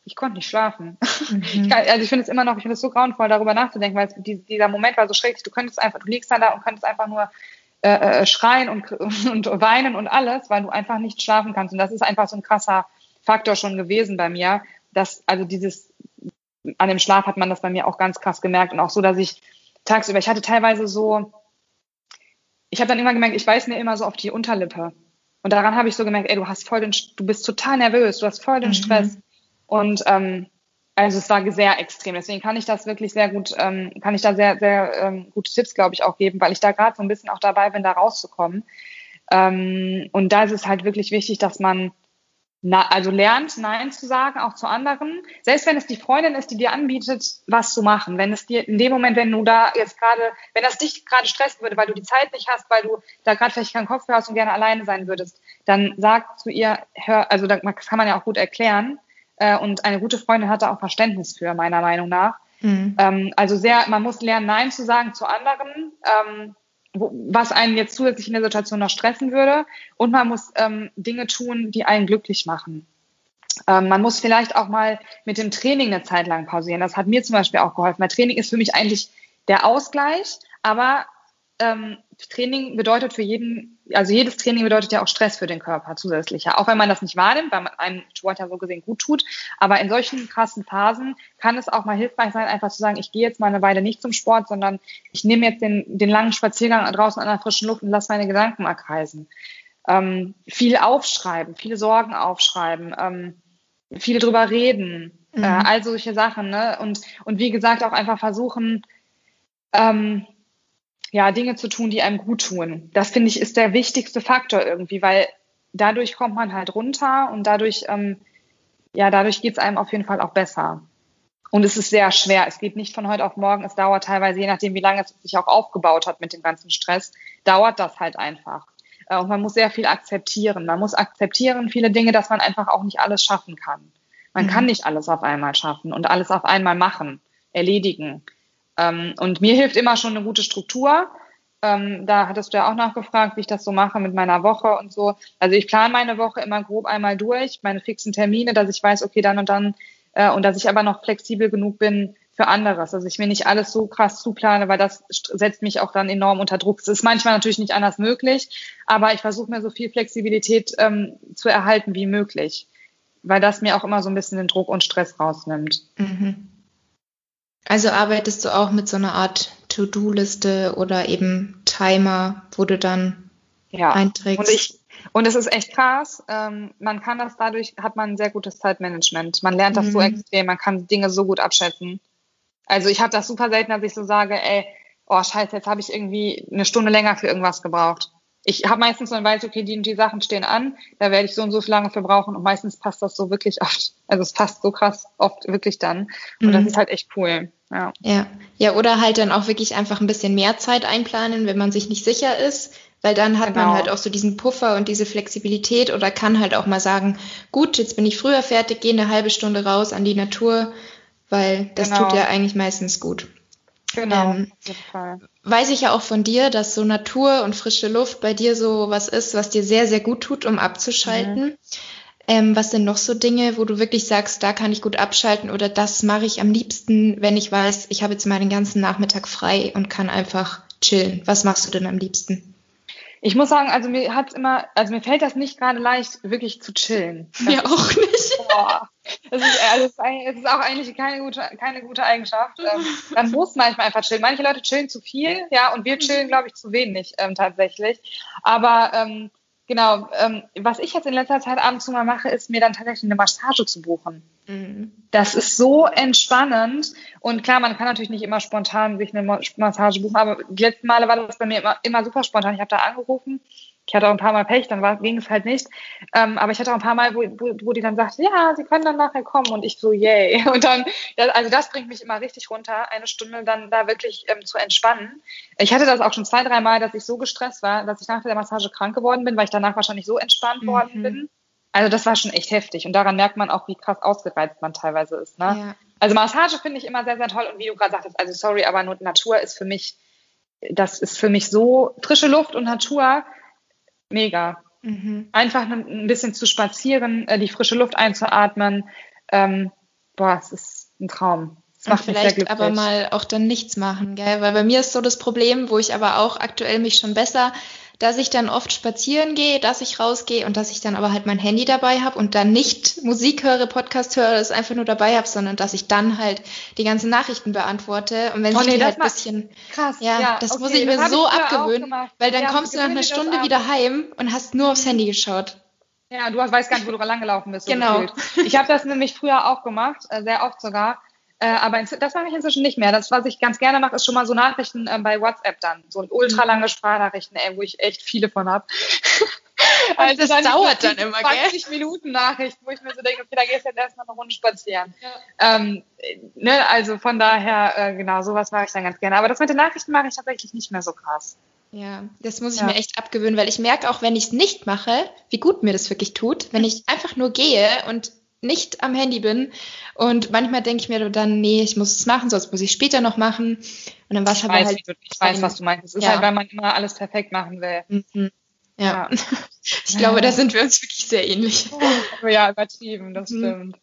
ich konnte nicht schlafen. Mhm. Ich kann, also ich finde es immer noch, ich finde es so grauenvoll, darüber nachzudenken, weil es, dieser Moment war so schrecklich. Du könntest einfach, du liegst dann da und könntest einfach nur äh, äh schreien und, und weinen und alles, weil du einfach nicht schlafen kannst. Und das ist einfach so ein krasser Faktor schon gewesen bei mir, dass also dieses an dem Schlaf hat man das bei mir auch ganz krass gemerkt und auch so, dass ich tagsüber, ich hatte teilweise so, ich habe dann immer gemerkt, ich weiß mir immer so auf die Unterlippe. Und daran habe ich so gemerkt, ey, du hast voll den, du bist total nervös, du hast voll den mhm. Stress. Und ähm, also es war sehr extrem. Deswegen kann ich das wirklich sehr gut, ähm, kann ich da sehr, sehr ähm, gute Tipps, glaube ich, auch geben, weil ich da gerade so ein bisschen auch dabei bin, da rauszukommen. Ähm, und da ist es halt wirklich wichtig, dass man na, also lernt, Nein zu sagen, auch zu anderen. Selbst wenn es die Freundin ist, die dir anbietet, was zu machen. Wenn es dir in dem Moment, wenn du da jetzt gerade, wenn das dich gerade stressen würde, weil du die Zeit nicht hast, weil du da gerade vielleicht keinen Kopf hast und gerne alleine sein würdest, dann sag zu ihr, hör, also das kann man ja auch gut erklären, äh, und eine gute Freundin hat da auch Verständnis für, meiner Meinung nach. Mhm. Ähm, also sehr, man muss lernen, Nein zu sagen zu anderen, ähm, was einen jetzt zusätzlich in der Situation noch stressen würde. Und man muss ähm, Dinge tun, die einen glücklich machen. Ähm, man muss vielleicht auch mal mit dem Training eine Zeit lang pausieren. Das hat mir zum Beispiel auch geholfen. Weil Training ist für mich eigentlich der Ausgleich, aber ähm, Training bedeutet für jeden, also jedes Training bedeutet ja auch Stress für den Körper zusätzlicher. Auch wenn man das nicht wahrnimmt, weil man einem Sport ja so gesehen gut tut. Aber in solchen krassen Phasen kann es auch mal hilfreich sein, einfach zu sagen, ich gehe jetzt mal eine Weile nicht zum Sport, sondern ich nehme jetzt den, den langen Spaziergang draußen an der frischen Luft und lasse meine Gedanken mal kreisen. Ähm, viel aufschreiben, viele Sorgen aufschreiben, ähm, viel drüber reden, äh, mhm. äh, all solche Sachen. Ne? Und, und wie gesagt, auch einfach versuchen, ähm, ja, Dinge zu tun, die einem gut tun. Das finde ich ist der wichtigste Faktor irgendwie, weil dadurch kommt man halt runter und dadurch, ähm, ja, dadurch geht es einem auf jeden Fall auch besser. Und es ist sehr schwer. Es geht nicht von heute auf morgen. Es dauert teilweise, je nachdem, wie lange es sich auch aufgebaut hat mit dem ganzen Stress, dauert das halt einfach. Äh, und man muss sehr viel akzeptieren. Man muss akzeptieren viele Dinge, dass man einfach auch nicht alles schaffen kann. Man mhm. kann nicht alles auf einmal schaffen und alles auf einmal machen, erledigen. Ähm, und mir hilft immer schon eine gute Struktur. Ähm, da hattest du ja auch nachgefragt, wie ich das so mache mit meiner Woche und so. Also ich plane meine Woche immer grob einmal durch, meine fixen Termine, dass ich weiß, okay, dann und dann, äh, und dass ich aber noch flexibel genug bin für anderes. Also ich mir nicht alles so krass zuplane, weil das setzt mich auch dann enorm unter Druck. Es ist manchmal natürlich nicht anders möglich, aber ich versuche mir so viel Flexibilität ähm, zu erhalten wie möglich, weil das mir auch immer so ein bisschen den Druck und Stress rausnimmt. Mhm. Also arbeitest du auch mit so einer Art To-Do-Liste oder eben Timer, wo du dann ja. einträgst? Und ich und es ist echt krass. Ähm, man kann das dadurch, hat man ein sehr gutes Zeitmanagement. Man lernt das mhm. so extrem, man kann Dinge so gut abschätzen. Also ich habe das super selten, dass ich so sage, ey, oh scheiße, jetzt habe ich irgendwie eine Stunde länger für irgendwas gebraucht ich habe meistens so ein weiß, okay, die und die Sachen stehen an, da werde ich so und so viel lange für brauchen und meistens passt das so wirklich oft. Also es passt so krass oft wirklich dann. Und mhm. das ist halt echt cool. Ja. ja. Ja, oder halt dann auch wirklich einfach ein bisschen mehr Zeit einplanen, wenn man sich nicht sicher ist. Weil dann hat genau. man halt auch so diesen Puffer und diese Flexibilität oder kann halt auch mal sagen, gut, jetzt bin ich früher fertig, gehe eine halbe Stunde raus an die Natur, weil das genau. tut ja eigentlich meistens gut. Genau, ähm. Weiß ich ja auch von dir, dass so Natur und frische Luft bei dir so was ist, was dir sehr, sehr gut tut, um abzuschalten. Mhm. Ähm, was sind noch so Dinge, wo du wirklich sagst, da kann ich gut abschalten oder das mache ich am liebsten, wenn ich weiß, ich habe jetzt mal den ganzen Nachmittag frei und kann einfach chillen. Was machst du denn am liebsten? Ich muss sagen, also mir hat's immer, also mir fällt das nicht gerade leicht, wirklich zu chillen. Mir auch nicht. Boah. Das ist, also es ist auch eigentlich keine gute, keine gute Eigenschaft. Ähm, man muss manchmal einfach chillen. Manche Leute chillen zu viel, ja, und wir chillen, glaube ich, zu wenig ähm, tatsächlich. Aber ähm, Genau, ähm, was ich jetzt in letzter Zeit abends mal mache, ist mir dann tatsächlich eine Massage zu buchen. Mhm. Das ist so entspannend. Und klar, man kann natürlich nicht immer spontan sich eine Massage buchen, aber die letzten Male war das bei mir immer, immer super spontan. Ich habe da angerufen, ich hatte auch ein paar Mal Pech, dann ging es halt nicht. Ähm, aber ich hatte auch ein paar Mal, wo, wo, wo die dann sagt, ja, sie können dann nachher kommen und ich so, yay. Und dann, also das bringt mich immer richtig runter, eine Stunde dann da wirklich ähm, zu entspannen. Ich hatte das auch schon zwei, drei Mal, dass ich so gestresst war, dass ich nach der Massage krank geworden bin, weil ich danach wahrscheinlich so entspannt mhm. worden bin. Also das war schon echt heftig. Und daran merkt man auch, wie krass ausgereizt man teilweise ist. Ne? Ja. Also Massage finde ich immer sehr, sehr toll. Und wie du gerade sagtest, also sorry, aber Natur ist für mich, das ist für mich so frische Luft und Natur mega. Mhm. Einfach ein bisschen zu spazieren, äh, die frische Luft einzuatmen. Ähm, boah, es ist ein Traum. Das macht Und vielleicht aber mal auch dann nichts machen, gell? Weil bei mir ist so das Problem, wo ich aber auch aktuell mich schon besser dass ich dann oft spazieren gehe, dass ich rausgehe und dass ich dann aber halt mein Handy dabei habe und dann nicht Musik höre, Podcast höre, das einfach nur dabei habe, sondern dass ich dann halt die ganzen Nachrichten beantworte und wenn oh, nee, die halt ein bisschen krass, ja, ja das okay, muss ich mir so abgewöhnen, weil dann ja, kommst du nach einer Stunde wieder heim und hast nur aufs Handy geschaut. Ja, du weißt gar nicht, wo du lang gelaufen bist. So genau. Gefühlt. Ich habe das nämlich früher auch gemacht, äh, sehr oft sogar. Äh, aber das mache ich inzwischen nicht mehr. Das, was ich ganz gerne mache, ist schon mal so Nachrichten äh, bei WhatsApp dann. So ultra lange Sprachnachrichten, ey, wo ich echt viele von habe. also das dann dauert dann immer, 20 gell? Minuten Nachrichten, wo ich mir so denke, okay, da gehst du jetzt erstmal eine Runde spazieren. Ja. Ähm, ne, also von daher, äh, genau, sowas mache ich dann ganz gerne. Aber das mit den Nachrichten mache ich tatsächlich nicht mehr so krass. Ja, das muss ich ja. mir echt abgewöhnen, weil ich merke auch, wenn ich es nicht mache, wie gut mir das wirklich tut, wenn ich einfach nur gehe und nicht am Handy bin. Und manchmal denke ich mir dann, nee, ich muss es machen, sonst muss ich später noch machen. Und dann war es aber halt. Ich weiß, was du meinst. Es ist ja. halt, weil man immer alles perfekt machen will. Mhm. Ja. ja. Ich glaube, da sind wir uns wirklich sehr ähnlich. Oh, ja, übertrieben, das mhm. stimmt.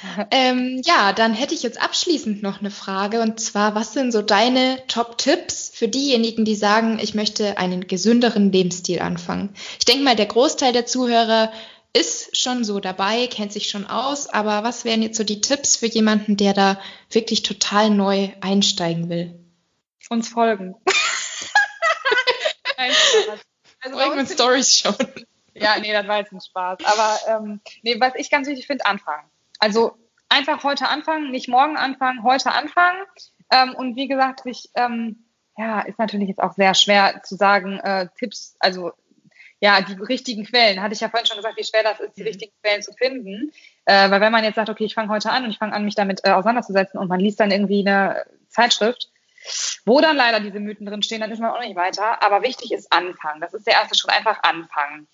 ähm, ja, dann hätte ich jetzt abschließend noch eine Frage und zwar, was sind so deine Top-Tipps für diejenigen, die sagen, ich möchte einen gesünderen Lebensstil anfangen? Ich denke mal, der Großteil der Zuhörer ist schon so dabei, kennt sich schon aus, aber was wären jetzt so die Tipps für jemanden, der da wirklich total neu einsteigen will? Uns folgen. also Folgen Stories schon. Ja, nee, das war jetzt ein Spaß. Aber ähm, nee, was ich ganz wichtig finde, anfangen. Also einfach heute anfangen, nicht morgen anfangen, heute anfangen. Ähm, und wie gesagt, sich, ähm, ja, ist natürlich jetzt auch sehr schwer zu sagen, äh, Tipps, also ja, die richtigen Quellen. Hatte ich ja vorhin schon gesagt, wie schwer das ist, die mhm. richtigen Quellen zu finden. Äh, weil wenn man jetzt sagt, okay, ich fange heute an und ich fange an, mich damit äh, auseinanderzusetzen und man liest dann irgendwie eine Zeitschrift, wo dann leider diese Mythen drinstehen, dann ist man auch nicht weiter. Aber wichtig ist anfangen. Das ist der erste Schritt, einfach anfangen.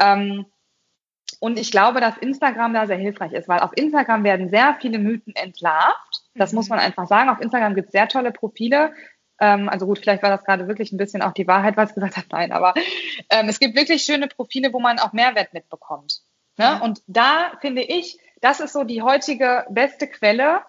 Ähm, und ich glaube, dass Instagram da sehr hilfreich ist, weil auf Instagram werden sehr viele Mythen entlarvt. Das mhm. muss man einfach sagen. Auf Instagram gibt es sehr tolle Profile, ähm, also gut, vielleicht war das gerade wirklich ein bisschen auch die Wahrheit, was ich gesagt habe. Nein, aber ähm, es gibt wirklich schöne Profile, wo man auch Mehrwert mitbekommt. Ne? Ja. Und da finde ich, das ist so die heutige beste Quelle.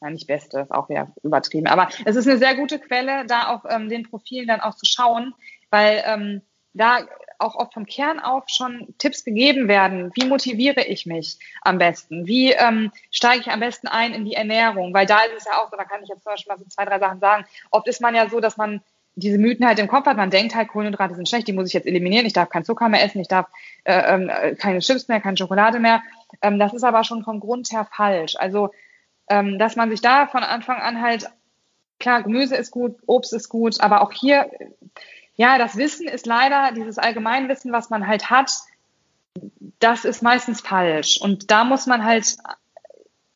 Nein, nicht beste, ist auch wieder übertrieben, aber es ist eine sehr gute Quelle, da auf ähm, den Profilen dann auch zu schauen, weil ähm, da auch oft vom Kern auf schon Tipps gegeben werden. Wie motiviere ich mich am besten? Wie ähm, steige ich am besten ein in die Ernährung? Weil da ist es ja auch so, da kann ich jetzt zum Beispiel mal so zwei, drei Sachen sagen. Oft ist man ja so, dass man diese Mythen halt im Kopf hat. Man denkt halt, Kohlenhydrate sind schlecht, die muss ich jetzt eliminieren. Ich darf keinen Zucker mehr essen, ich darf äh, äh, keine Chips mehr, keine Schokolade mehr. Ähm, das ist aber schon vom Grund her falsch. Also, ähm, dass man sich da von Anfang an halt, klar, Gemüse ist gut, Obst ist gut, aber auch hier ja, das Wissen ist leider, dieses Allgemeinwissen, was man halt hat, das ist meistens falsch. Und da muss man halt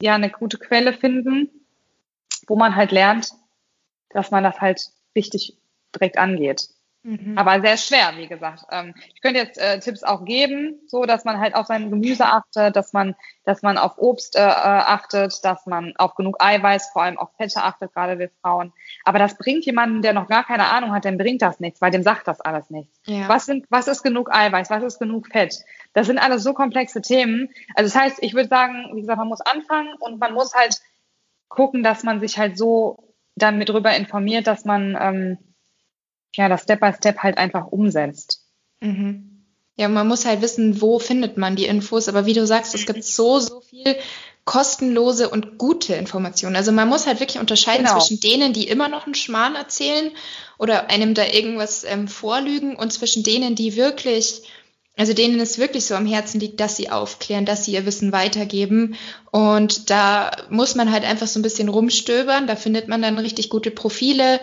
ja eine gute Quelle finden, wo man halt lernt, dass man das halt richtig direkt angeht. Mhm. Aber sehr schwer, wie gesagt. Ähm, ich könnte jetzt äh, Tipps auch geben, so dass man halt auf sein Gemüse achtet, dass man, dass man auf Obst äh, äh, achtet, dass man auf genug Eiweiß, vor allem auf Fette achtet, gerade wir Frauen. Aber das bringt jemanden, der noch gar keine Ahnung hat, dem bringt das nichts, weil dem sagt das alles nichts. Ja. Was sind, was ist genug Eiweiß? Was ist genug Fett? Das sind alles so komplexe Themen. Also das heißt, ich würde sagen, wie gesagt, man muss anfangen und man muss halt gucken, dass man sich halt so dann mit drüber informiert, dass man ähm, ja, das Step by Step halt einfach umsetzt. Mhm. Ja, man muss halt wissen, wo findet man die Infos. Aber wie du sagst, es gibt so, so viel kostenlose und gute Informationen. Also man muss halt wirklich unterscheiden genau. zwischen denen, die immer noch einen Schmarrn erzählen oder einem da irgendwas ähm, vorlügen und zwischen denen, die wirklich, also denen es wirklich so am Herzen liegt, dass sie aufklären, dass sie ihr Wissen weitergeben. Und da muss man halt einfach so ein bisschen rumstöbern. Da findet man dann richtig gute Profile,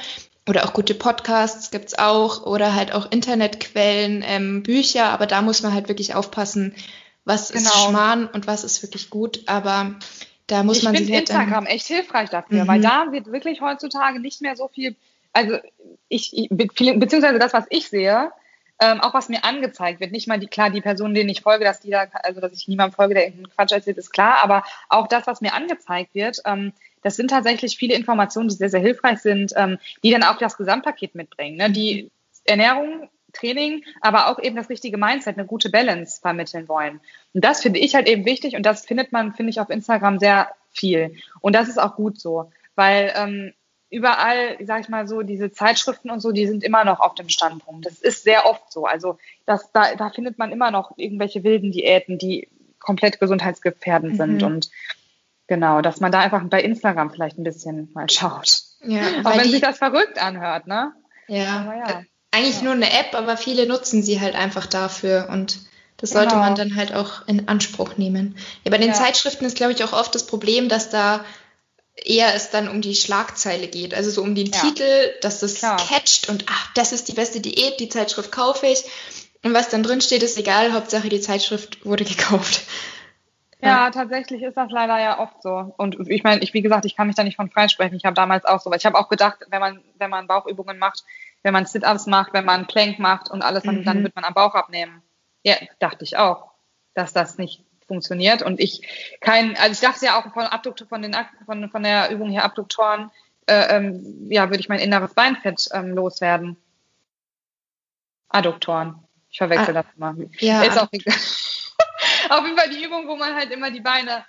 oder auch gute Podcasts gibt's auch. Oder halt auch Internetquellen, ähm, Bücher, aber da muss man halt wirklich aufpassen, was genau. ist Schmarrn und was ist wirklich gut, aber da muss ich man sich halt Instagram echt hilfreich dafür, mhm. weil da wird wirklich heutzutage nicht mehr so viel, also ich, ich beziehungsweise das, was ich sehe, ähm, auch was mir angezeigt wird, nicht mal die, klar, die Person, denen ich folge, dass die da, also dass ich niemandem folge, der irgendeinen Quatsch erzählt, ist klar, aber auch das, was mir angezeigt wird, ähm, das sind tatsächlich viele Informationen, die sehr, sehr hilfreich sind, ähm, die dann auch das Gesamtpaket mitbringen. Ne? Die Ernährung, Training, aber auch eben das richtige Mindset, eine gute Balance vermitteln wollen. Und das finde ich halt eben wichtig und das findet man, finde ich, auf Instagram sehr viel. Und das ist auch gut so, weil ähm, überall, sag ich mal so, diese Zeitschriften und so, die sind immer noch auf dem Standpunkt. Das ist sehr oft so. Also das, da, da findet man immer noch irgendwelche wilden Diäten, die komplett gesundheitsgefährdend mhm. sind. Und Genau, dass man da einfach bei Instagram vielleicht ein bisschen mal schaut. Ja, Auch wenn die, sich das verrückt anhört, ne? Ja. ja. Eigentlich ja. nur eine App, aber viele nutzen sie halt einfach dafür und das sollte genau. man dann halt auch in Anspruch nehmen. Ja, bei den ja. Zeitschriften ist, glaube ich, auch oft das Problem, dass da eher es dann um die Schlagzeile geht, also so um den. Titel, dass das Klar. catcht und ach, das ist die beste Diät, die Zeitschrift kaufe ich. Und was dann drin steht, ist egal, Hauptsache die Zeitschrift wurde gekauft. Ja, tatsächlich ist das leider ja oft so. Und ich meine, ich, wie gesagt, ich kann mich da nicht von freisprechen. Ich habe damals auch so, weil ich habe auch gedacht, wenn man, wenn man Bauchübungen macht, wenn man Sit-Ups macht, wenn man Plank macht und alles, dann, mhm. dann wird man am Bauch abnehmen. Ja, dachte ich auch, dass das nicht funktioniert. Und ich kein, also ich dachte ja auch von Abduktor, von den von, von der Übung hier Abduktoren, äh, ähm, ja, würde ich mein inneres Beinfett ähm, loswerden. Adduktoren. Ich verwechsel ah, das immer. Ja. Ist auch egal. Auf jeden Fall die Übung, wo man halt immer die Beine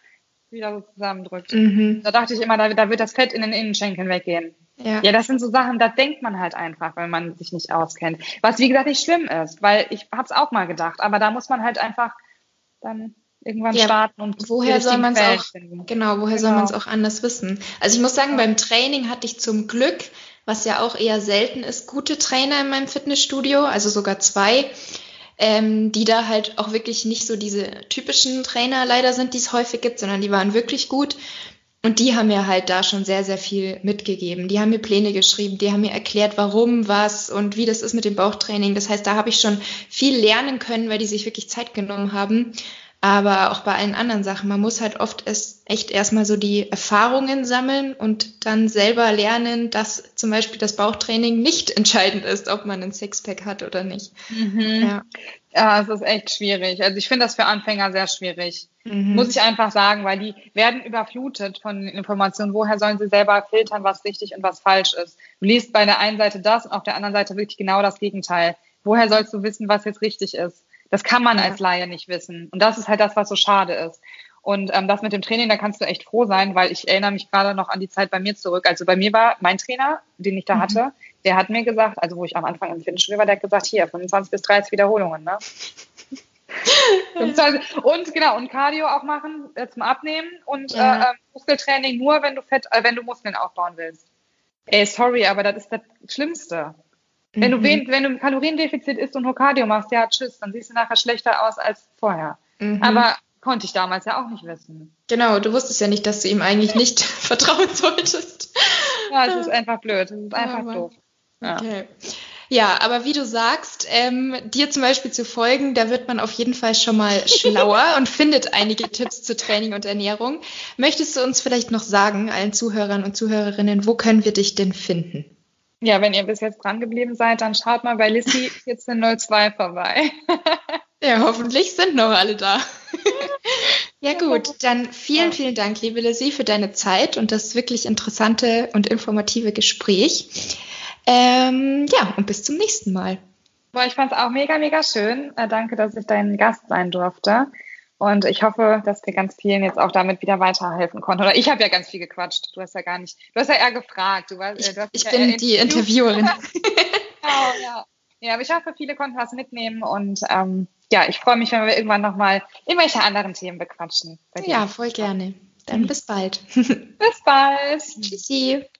wieder so zusammendrückt. Mhm. Da dachte ich immer, da, da wird das Fett in den Innenschenkeln weggehen. Ja. ja, das sind so Sachen, da denkt man halt einfach, wenn man sich nicht auskennt. Was wie gesagt nicht schlimm ist, weil ich habe es auch mal gedacht, aber da muss man halt einfach dann irgendwann ja, starten und woher soll man es auch finden. genau woher genau. soll man es auch anders wissen also ich muss sagen beim Training hatte ich zum Glück was ja auch eher selten ist gute Trainer in meinem Fitnessstudio also sogar zwei ähm, die da halt auch wirklich nicht so diese typischen Trainer leider sind die es häufig gibt sondern die waren wirklich gut und die haben mir halt da schon sehr, sehr viel mitgegeben. Die haben mir Pläne geschrieben, die haben mir erklärt, warum, was und wie das ist mit dem Bauchtraining. Das heißt, da habe ich schon viel lernen können, weil die sich wirklich Zeit genommen haben. Aber auch bei allen anderen Sachen, man muss halt oft es echt erstmal so die Erfahrungen sammeln und dann selber lernen, dass zum Beispiel das Bauchtraining nicht entscheidend ist, ob man ein Sixpack hat oder nicht. Mhm. Ja. ja, es ist echt schwierig. Also ich finde das für Anfänger sehr schwierig. Mhm. Muss ich einfach sagen, weil die werden überflutet von Informationen. Woher sollen sie selber filtern, was richtig und was falsch ist? Du liest bei der einen Seite das und auf der anderen Seite wirklich genau das Gegenteil. Woher sollst du wissen, was jetzt richtig ist? Das kann man als Laie nicht wissen. Und das ist halt das, was so schade ist. Und ähm, das mit dem Training, da kannst du echt froh sein, weil ich erinnere mich gerade noch an die Zeit bei mir zurück. Also bei mir war mein Trainer, den ich da mhm. hatte, der hat mir gesagt, also wo ich am Anfang im Fitnessstudio war, der hat gesagt, hier, 25 bis 30 Wiederholungen, ne? und genau, und Cardio auch machen äh, zum Abnehmen und ja. äh, ähm, Muskeltraining nur, wenn du Fett, äh, wenn du Muskeln aufbauen willst. Ey, sorry, aber das ist das Schlimmste. Wenn du, mhm. wen, wenn du ein Kaloriendefizit isst und Cardio machst, ja, tschüss, dann siehst du nachher schlechter aus als vorher. Mhm. Aber konnte ich damals ja auch nicht wissen. Genau, du wusstest ja nicht, dass du ihm eigentlich nicht vertrauen solltest. Ja, es ist einfach blöd. Es ist einfach ja, doof. Ja. Okay. Ja, aber wie du sagst, ähm, dir zum Beispiel zu folgen, da wird man auf jeden Fall schon mal schlauer und findet einige Tipps zu Training und Ernährung. Möchtest du uns vielleicht noch sagen, allen Zuhörern und Zuhörerinnen, wo können wir dich denn finden? Ja, wenn ihr bis jetzt dran geblieben seid, dann schaut mal bei Lissy 1402 vorbei. ja, hoffentlich sind noch alle da. ja gut, dann vielen, vielen Dank, liebe Lissy, für deine Zeit und das wirklich interessante und informative Gespräch. Ähm, ja, und bis zum nächsten Mal. Boah, ich fand es auch mega, mega schön. Äh, danke, dass ich dein Gast sein durfte. Und ich hoffe, dass wir ganz vielen jetzt auch damit wieder weiterhelfen konnten. Oder ich habe ja ganz viel gequatscht. Du hast ja gar nicht, du hast ja eher gefragt. Du warst, ich, du ich ja bin die Interviewerin. genau, ja. Ja, aber ich hoffe, viele konnten was mitnehmen und ähm, ja, ich freue mich, wenn wir irgendwann nochmal irgendwelche anderen Themen bequatschen. Ja, voll gerne. Dann bis bald. bis bald. Tschüssi.